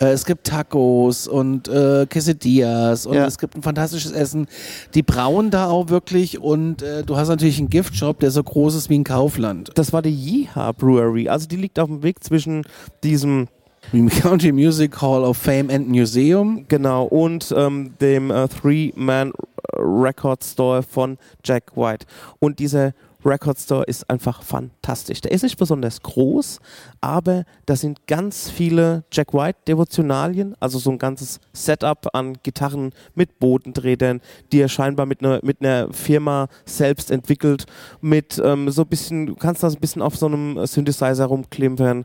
äh, es gibt Tacos und äh, Quesadillas und Ja. es gibt ein fantastisches Essen. Die brauen da auch wirklich und äh, du hast natürlich einen Giftshop, der so groß ist wie ein Kaufland. Das war die Yeehaw Brewery. Also die liegt auf dem Weg zwischen diesem <laughs> Country Music Hall of Fame and Museum. Genau, und ähm, dem äh, Three-Man Record Store von Jack White. Und dieser Record Store ist einfach fantastisch. Der ist nicht besonders groß, aber da sind ganz viele Jack White Devotionalien, also so ein ganzes Setup an Gitarren mit Bodenträdern, die er scheinbar mit einer mit einer Firma selbst entwickelt, mit ähm, so ein bisschen, du kannst das ein bisschen auf so einem Synthesizer rumklimpern.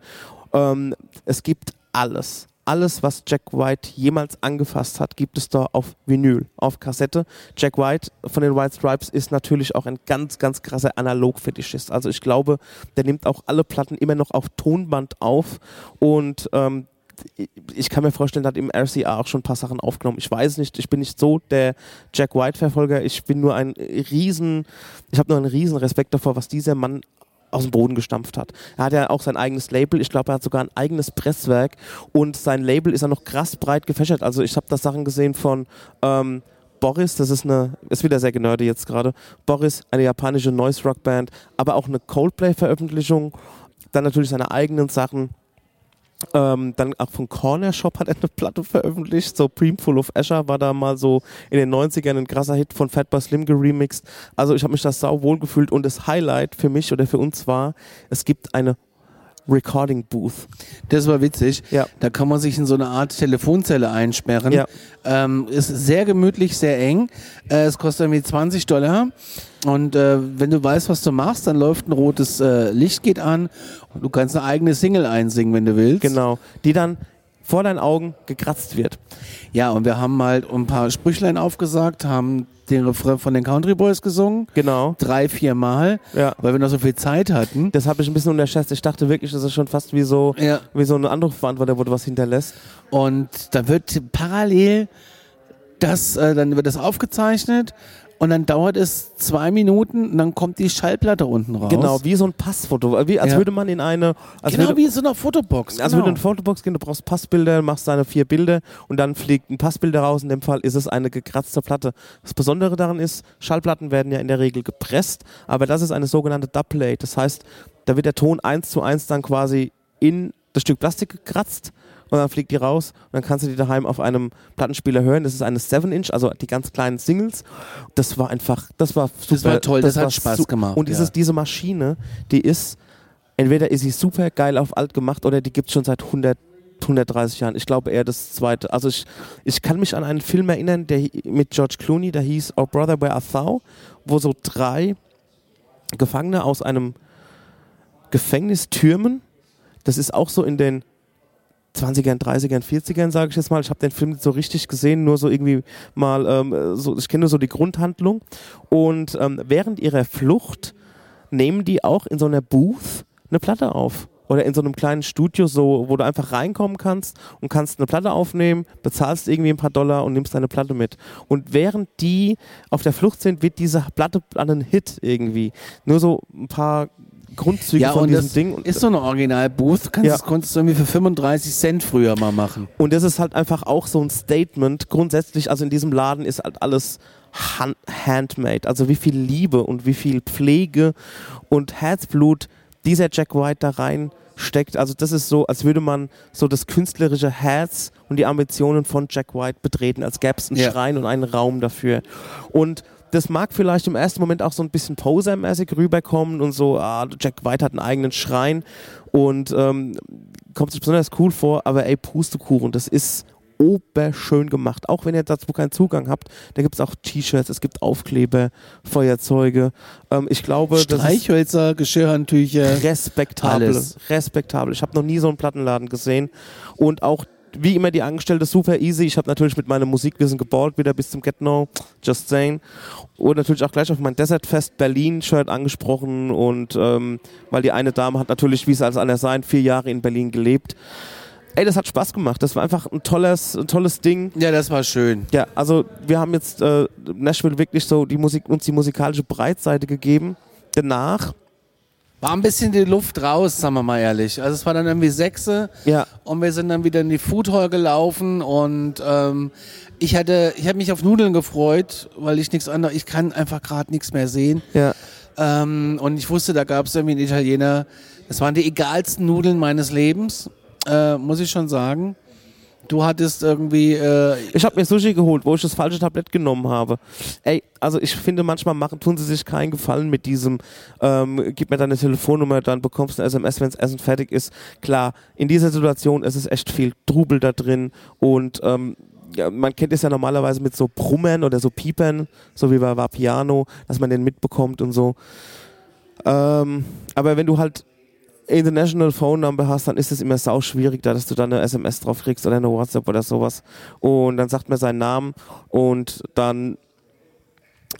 Ähm, es gibt alles. Alles, was Jack White jemals angefasst hat, gibt es da auf Vinyl, auf Kassette. Jack White von den White Stripes ist natürlich auch ein ganz, ganz krasser Analog-Fetischist. Also ich glaube, der nimmt auch alle Platten immer noch auf Tonband auf und ähm, ich kann mir vorstellen, hat im RCA auch schon ein paar Sachen aufgenommen. Ich weiß nicht, ich bin nicht so der Jack White-Verfolger. Ich bin nur ein riesen, ich habe nur einen riesen Respekt davor, was dieser Mann aus dem Boden gestampft hat. Er hat ja auch sein eigenes Label. Ich glaube, er hat sogar ein eigenes Presswerk und sein Label ist ja noch krass breit gefächert. Also ich habe da Sachen gesehen von ähm, Boris, das ist eine, ist wieder sehr genörde jetzt gerade. Boris, eine japanische Noise Rock Band, aber auch eine Coldplay-Veröffentlichung. Dann natürlich seine eigenen Sachen. Ähm, dann auch von Corner Shop hat er eine Platte veröffentlicht. So Full of Asher war da mal so in den 90ern ein krasser Hit von Fatboy Slim geremixed. Also ich habe mich da sau wohl gefühlt und das Highlight für mich oder für uns war, es gibt eine Recording Booth. Das war witzig. Ja. Da kann man sich in so eine Art Telefonzelle einsperren. Ja. Ähm, ist sehr gemütlich, sehr eng. Äh, es kostet irgendwie 20 Dollar. Und äh, wenn du weißt, was du machst, dann läuft ein rotes äh, Licht geht an und du kannst eine eigene Single einsingen, wenn du willst. Genau. Die dann vor deinen Augen gekratzt wird. Ja, und wir haben halt ein paar Sprüchlein aufgesagt, haben den Refrain von den Country Boys gesungen. Genau. Drei, vier Mal, Ja. weil wir noch so viel Zeit hatten. Das habe ich ein bisschen unterschätzt. Ich dachte wirklich, das ist schon fast wie so, Ja. wie so ein Anrufbeantworter, wo du was hinterlässt. Und da wird parallel das, äh, dann wird das aufgezeichnet und dann dauert es zwei Minuten und dann kommt die Schallplatte unten raus. Genau, wie so ein Passfoto. Wie, als Ja. würde man in eine, als genau würde, wie in so einer Fotobox. als genau. würde eine Fotobox gehen, du brauchst Passbilder, machst deine vier Bilder und dann fliegt ein Passbilder raus. In dem Fall ist es eine gekratzte Platte. Das Besondere daran ist, Schallplatten werden ja in der Regel gepresst, aber das ist eine sogenannte Double-Late. Das heißt, da wird der Ton eins zu eins dann quasi in das Stück Plastik gekratzt und dann fliegt die raus und dann kannst du die daheim auf einem Plattenspieler hören. Das ist eine 7-Inch, also die ganz kleinen Singles. Das war einfach, das war super. war toll, das hat war Spaß gemacht, Und dieses, ja. diese Maschine, die ist, entweder ist sie super geil auf alt gemacht oder die gibt es schon seit 100 130 Jahren. Ich glaube eher das zweite. Also ich, ich kann mich an einen Film erinnern, der mit George Clooney, der hieß Our Brother Where Art Thou, wo so drei Gefangene aus einem Gefängnis türmen. Das ist auch so in den 20ern, 30ern, 40ern, sage ich jetzt mal. Ich habe den Film nicht so richtig gesehen, nur so irgendwie mal, ähm, so, ich kenne nur so die Grundhandlung. Und ähm, während ihrer Flucht nehmen die auch in so einer Booth eine Platte auf. Oder in so einem kleinen Studio, so, wo du einfach reinkommen kannst und kannst eine Platte aufnehmen, bezahlst irgendwie ein paar Dollar und nimmst deine Platte mit. Und während die auf der Flucht sind, wird diese Platte an einen Hit irgendwie. Nur so ein paar Grundzüge Ja, von und diesem das Ding. Ist so eine Original-Booth. Ja. Das konntest du irgendwie für 35 Cent früher mal machen. Und das ist halt einfach auch so ein Statement. Grundsätzlich, also in diesem Laden ist halt alles hand handmade. Also wie viel Liebe und wie viel Pflege und Herzblut dieser Jack White da rein steckt. Also das ist so, als würde man so das künstlerische Herz und die Ambitionen von Jack White betreten, als gäbe es einen Ja. Schrein und einen Raum dafür. Und das mag vielleicht im ersten Moment auch so ein bisschen posermäßig rüberkommen und so, ah, Jack White hat einen eigenen Schrein und ähm, kommt sich besonders cool vor, aber ey, Pustekuchen, das ist oberschön gemacht. Auch wenn ihr dazu keinen Zugang habt, da gibt es auch T-Shirts, es gibt Aufkleber, Feuerzeuge. Ähm, ich glaube, Streichhölzer, Geschirrhandtücher. respektabel. Alles. Respektabel. Ich habe noch nie so einen Plattenladen gesehen. Und auch wie immer die Angestellte super easy. Ich habe natürlich mit meinem Musikwissen geballt, wieder bis zum Get No, Just Saying. Und natürlich auch gleich auf mein Desert Fest Berlin Shirt angesprochen. Und ähm, weil die eine Dame hat natürlich, wie es als anders sein, vier Jahre in Berlin gelebt. Ey, das hat Spaß gemacht. Das war einfach ein tolles, ein tolles Ding. Ja, das war schön. Ja, also wir haben jetzt äh, Nashville wirklich so die Musik, uns die musikalische Breitseite gegeben. Danach, War ein bisschen die Luft raus, sagen wir mal ehrlich. Also es war dann irgendwie Sechse ja, und wir sind dann wieder in die Food Hall gelaufen und ähm, ich hatte, ich habe mich auf Nudeln gefreut, weil ich nichts anderes, ich kann einfach gerade nichts mehr sehen. ja, Ähm, und ich wusste, da gab es irgendwie einen Italiener. Das waren die egalsten Nudeln meines Lebens, äh, muss ich schon sagen. Du hattest irgendwie, äh, Ich habe mir Sushi geholt, wo ich das falsche Tablett genommen habe. Ey, also ich finde, manchmal machen, tun sie sich keinen Gefallen mit diesem, ähm, gib mir deine Telefonnummer, dann bekommst du eine SMS, wenn das Essen fertig ist. Klar, in dieser Situation ist es echt viel Trubel da drin und ähm, ja, man kennt es ja normalerweise mit so Brummern oder so Piepern, so wie bei Vapiano, dass man den mitbekommt und so. Ähm, aber wenn du halt International Phone Number hast, dann ist es immer sau schwierig, da dass du dann eine SMS drauf kriegst oder eine WhatsApp oder sowas. Und dann sagt man seinen Namen und dann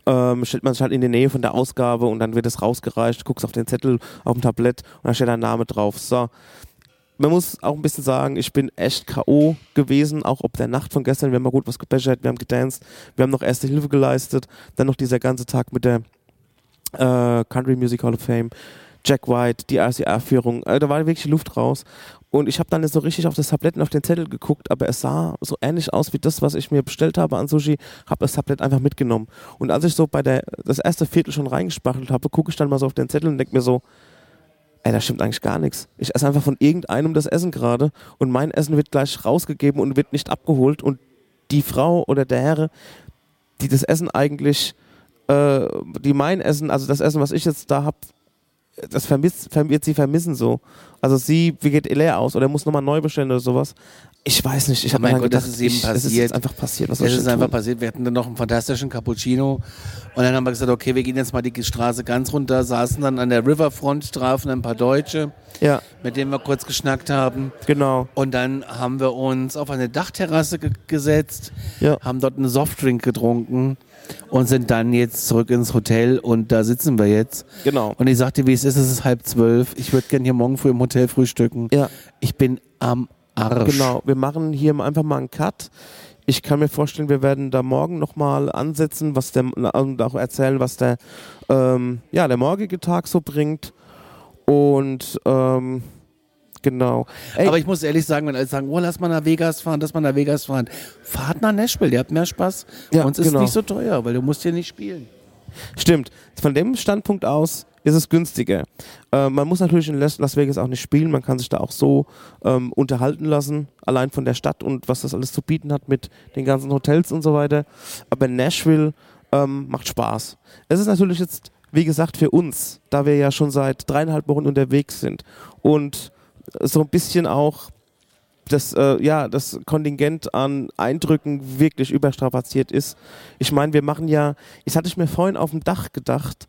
ähm, stellt man sich halt in die Nähe von der Ausgabe und dann wird es rausgereicht, guckst auf den Zettel auf dem Tablett und da steht dein Name drauf. So. Man muss auch ein bisschen sagen, ich bin echt K.O. gewesen, auch ob der Nacht von gestern. Wir haben mal gut was gebechert, wir haben gedanced, wir haben noch erste Hilfe geleistet. Dann noch dieser ganze Tag mit der äh, Country Music Hall of Fame, Jack White, die RCR-Führung. Äh, da war wirklich die Luft raus. Und ich habe dann so richtig auf das Tablett und auf den Zettel geguckt, aber es sah so ähnlich aus wie das, was ich mir bestellt habe an Sushi, habe das Tablett einfach mitgenommen. Und als ich so bei der das erste Viertel schon reingespachtelt habe, gucke ich dann mal so auf den Zettel und denke mir so, ey, da stimmt eigentlich gar nichts. Ich esse einfach von irgendeinem das Essen gerade und mein Essen wird gleich rausgegeben und wird nicht abgeholt und die Frau oder der Herr, die das Essen eigentlich, äh, die mein Essen, also das Essen, was ich jetzt da habe, das vermisst, verm- wird sie vermissen so. Also sie, wie geht leer aus oder muss nochmal neu bestellen oder sowas. Ich weiß nicht. Ich habe mein mir Gott, das gedacht, ist eben ich, Es ist passiert. jetzt einfach passiert. Was ich ist einfach tun? passiert. Wir hatten dann noch einen fantastischen Cappuccino und dann haben wir gesagt, okay, wir gehen jetzt mal die Straße ganz runter, saßen dann an der Riverfront, trafen ein paar Deutsche, Ja, mit denen wir kurz geschnackt haben. genau. Und dann haben wir uns auf eine Dachterrasse ge gesetzt, Ja. haben dort einen Softdrink getrunken und sind dann jetzt zurück ins Hotel und da sitzen wir jetzt. Genau. Und ich sagte, wie es ist, es ist halb zwölf. Ich würde gerne hier morgen früh im Hotel frühstücken. Ja, Ich bin am Arsch. genau. Wir machen hier einfach mal einen Cut. Ich kann mir vorstellen, wir werden da morgen nochmal ansetzen, was der und auch erzählen, was der ähm, ja der morgige Tag so bringt. Und ähm, genau. Ey, Aber ich muss ehrlich sagen, wenn alle sagen, oh, lass mal nach Vegas fahren, lass mal nach Vegas fahren. Fahrt nach Nashville, ihr habt mehr Spaß. Ja, Uns ist genau. nicht so teuer, weil du musst hier nicht spielen. Stimmt. Von dem Standpunkt aus ist es günstiger. Äh, man muss natürlich in Las Las Vegas auch nicht spielen, man kann sich da auch so ähm, unterhalten lassen, allein von der Stadt und was das alles zu bieten hat mit den ganzen Hotels und so weiter. Aber Nashville ähm, macht Spaß. Es ist natürlich jetzt, wie gesagt, für uns, da wir ja schon seit dreieinhalb Wochen unterwegs sind und so ein bisschen auch das, äh, ja, das Kontingent an Eindrücken wirklich überstrapaziert ist. Ich meine, wir machen ja, das hatte ich mir vorhin auf dem Dach gedacht,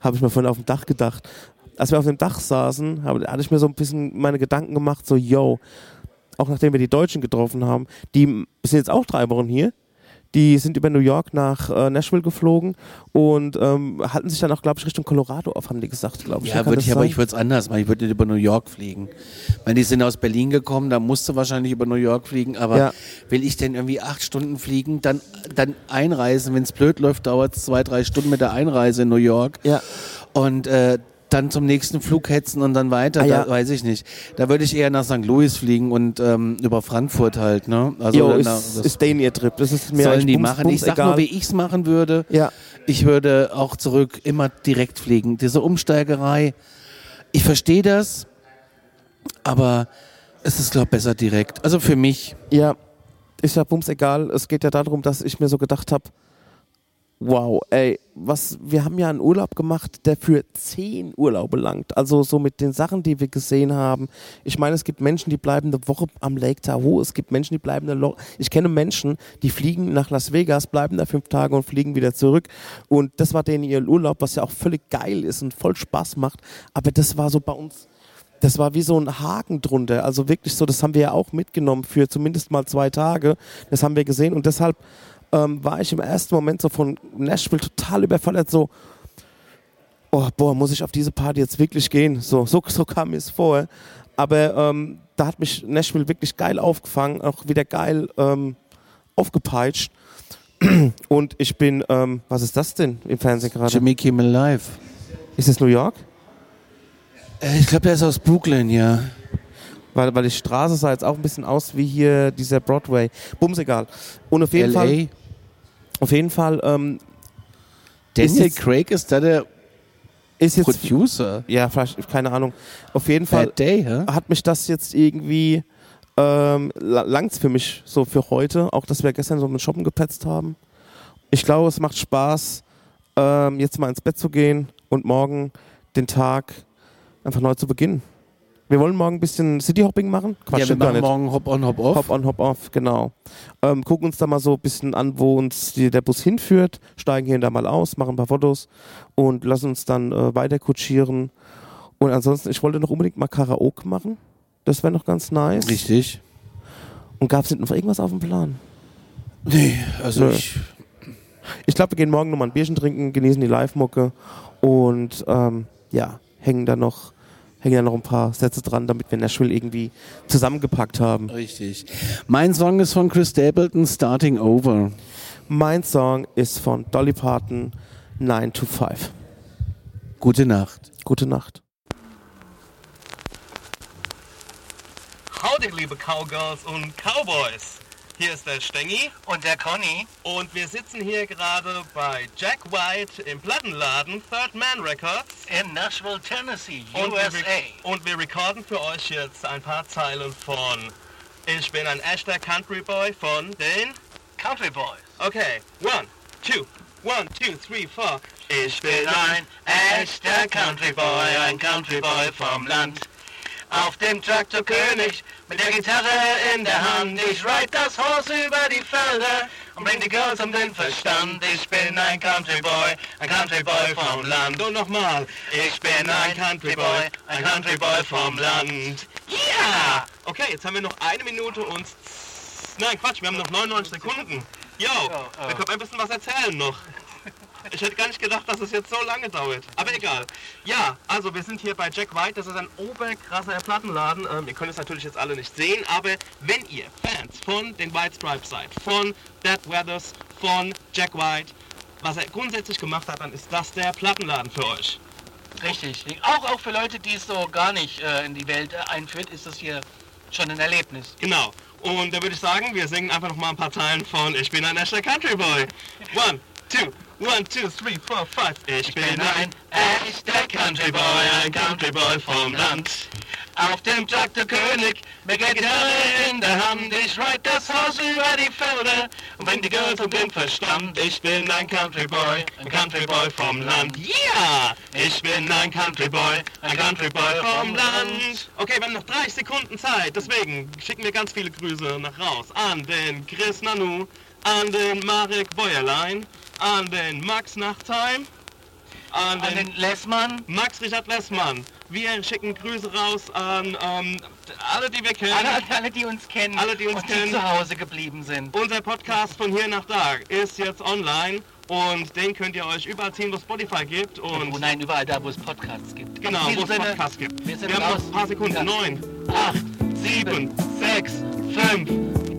habe ich mir vorhin auf dem Dach gedacht, als wir auf dem Dach saßen, habe, hatte ich mir so ein bisschen meine Gedanken gemacht, so, yo, auch nachdem wir die Deutschen getroffen haben, die sind jetzt auch drei Wochen hier. Die sind über New York nach äh, Nashville geflogen und ähm, halten sich dann auch, glaube ich, Richtung Colorado auf, haben die gesagt, glaube ich. Ja, würde ich, aber ich würde es anders machen. Ich würde nicht über New York fliegen. Ich meine, die sind aus Berlin gekommen, da musste wahrscheinlich über New York fliegen, aber Ja. will ich denn irgendwie acht Stunden fliegen, dann, dann einreisen, wenn es blöd läuft, dauert es zwei, drei Stunden mit der Einreise in New York. Ja. Und äh, dann zum nächsten Flug hetzen und dann weiter, Ah, ja. da weiß ich nicht. Da würde ich eher nach St. Louis fliegen und ähm, über Frankfurt halt, ne? Also Jo, ist, nach- das ist denen ihr Trip. Das ist mir sollen die bums, machen. bums ich sag egal. nur, wie ich es machen würde. Ja. Ich würde auch zurück immer direkt fliegen. Diese Umsteigerei, ich verstehe das, aber es ist, glaube ich, besser direkt. Also für mich. Ja, ist ja bums egal. Es geht ja darum, dass ich mir so gedacht habe, wow, ey, was, wir haben ja einen Urlaub gemacht, der für zehn Urlaube langt. Also so mit den Sachen, die wir gesehen haben. Ich meine, es gibt Menschen, die bleiben eine Woche am Lake Tahoe. Es gibt Menschen, die bleiben eine Lo Ich kenne Menschen, die fliegen nach Las Vegas, bleiben da fünf Tage und fliegen wieder zurück. Und das war denen ihr Urlaub, was ja auch völlig geil ist und voll Spaß macht. Aber das war so bei uns das war wie so ein Haken drunter. Also wirklich so, das haben wir ja auch mitgenommen für zumindest mal zwei Tage. Das haben wir gesehen und deshalb ähm, war ich im ersten Moment so von Nashville total überfordert, so, oh, boah, muss ich auf diese Party jetzt wirklich gehen? So, so, so kam mir es vor. Aber ähm, da hat mich Nashville wirklich geil aufgefangen, auch wieder geil ähm, aufgepeitscht. <clears throat> Und ich bin, ähm, was ist das denn im Fernsehen gerade? Jimmy Kimmel Live. Ist das New York? Äh, ich glaube, der ist aus Brooklyn, ja. Weil, weil die Straße sah jetzt auch ein bisschen aus wie hier dieser Broadway. Bums egal. Und auf jeden Fall, L.A. auf jeden Fall ähm, Daniel jetzt- Craig ist da der ist jetzt, Producer. ja, vielleicht, keine Ahnung. Auf jeden Fall Bad Day, hä? hat mich das jetzt irgendwie, ähm, la- langt's für mich so für heute. Auch, dass wir gestern so mit Shoppen gepetzt haben. Ich glaube, es macht Spaß, ähm, jetzt mal ins Bett zu gehen und morgen den Tag einfach neu zu beginnen. Wir wollen morgen ein bisschen Cityhopping machen. Quatsch, ja, wir machen morgen Hop on, Hop off. Hop on, hop off, genau. Ähm, gucken uns da mal so ein bisschen an, wo uns die, der Bus hinführt, steigen hier und da mal aus, machen ein paar Fotos und lassen uns dann äh, weiter kutschieren. Und ansonsten, ich wollte noch unbedingt mal Karaoke machen. Das wäre noch ganz nice. Richtig. Und gab es noch irgendwas auf dem Plan? Nee, also Nö. ich. Ich glaube, wir gehen morgen nochmal ein Bierchen trinken, genießen die Live-Mucke und ähm, ja, hängen da noch hängen da noch ein paar Sätze dran, damit wir Nashville irgendwie zusammengepackt haben. Richtig. Mein Song ist von Chris Stapleton, Starting Over. Mein Song ist von Dolly Parton, 9 to 5. Gute Nacht. Gute Nacht. Howdy, liebe Cowgirls und Cowboys. Hier ist der Stengi Und der Conny. und wir sitzen hier gerade bei Jack White im Plattenladen Third Man Records. in Nashville, Tennessee, Und wir, USA. rec- und wir recorden für euch jetzt ein paar Zeilen von Ich bin ein echter Country Boy von den... Country Boys. Okay, one, two, one, two, three, four. Ich bin Ein echter Country Boy, ein Country Boy vom Land. Auf dem Traktor König, mit der Gitarre in der Hand. Ich ride das Horse über die Felder und bring die Girls um den Verstand. Ich bin ein Country Boy, ein Country Boy vom Land. Und nochmal. Ich bin ein Country Boy, ein Country Boy vom Land. Ja! Okay, jetzt haben wir noch eine Minute und... Nein, Quatsch, wir haben noch 99 Sekunden. Yo, wir können ein bisschen was erzählen noch. Ich hätte gar nicht gedacht, dass es jetzt so lange dauert. Aber egal. Ja, also wir sind hier bei Jack White. Das ist ein oberkrasser Plattenladen. Ähm, ihr könnt es natürlich jetzt alle nicht sehen, aber wenn ihr Fans von den White Stripes seid, von Dead Weathers, von Jack White, was er grundsätzlich gemacht hat, dann ist das der Plattenladen für euch. Richtig. Auch, auch für Leute, die es so gar nicht äh, in die Welt äh, einführt, ist das hier schon ein Erlebnis. Genau. Und da würde ich sagen, wir singen einfach noch mal ein paar Zeilen von Ich bin ein echter Country Boy. One, two, one, two, three, four, five. Ich bin ein echter Country Boy, ein Country Boy vom Land. Auf dem Traktor König, mit der Gitarre in der Hand. Ich ride das Haus über die Felder und bring die Girls um den Verstand. Ich bin ein Country Boy, ein Country Boy vom Land. Yeah! Ich bin ein Country Boy, ein Country Boy vom Land. Okay, wir haben noch 30 Sekunden Zeit, deswegen schicken wir ganz viele Grüße nach raus an den Chris Nanu, an den Marek Bäuerlein, an den Max Nachtheim, an An den den Lessmann, Max Richard Lessmann. Wir schicken Grüße raus an ähm, alle, die wir kennen. Alle, alle, die uns kennen Alle, die uns und kennen. die zu Hause geblieben sind. Unser Podcast von hier nach da ist jetzt online und den könnt ihr euch überall ziehen, wo es Spotify gibt. Oh Und nein, überall da, wo es Podcasts gibt. genau, wo es Podcasts gibt. wir sind Wir haben raus. noch ein paar Sekunden. Ja. Neun, Acht, sieben, sieben, sechs, fünf,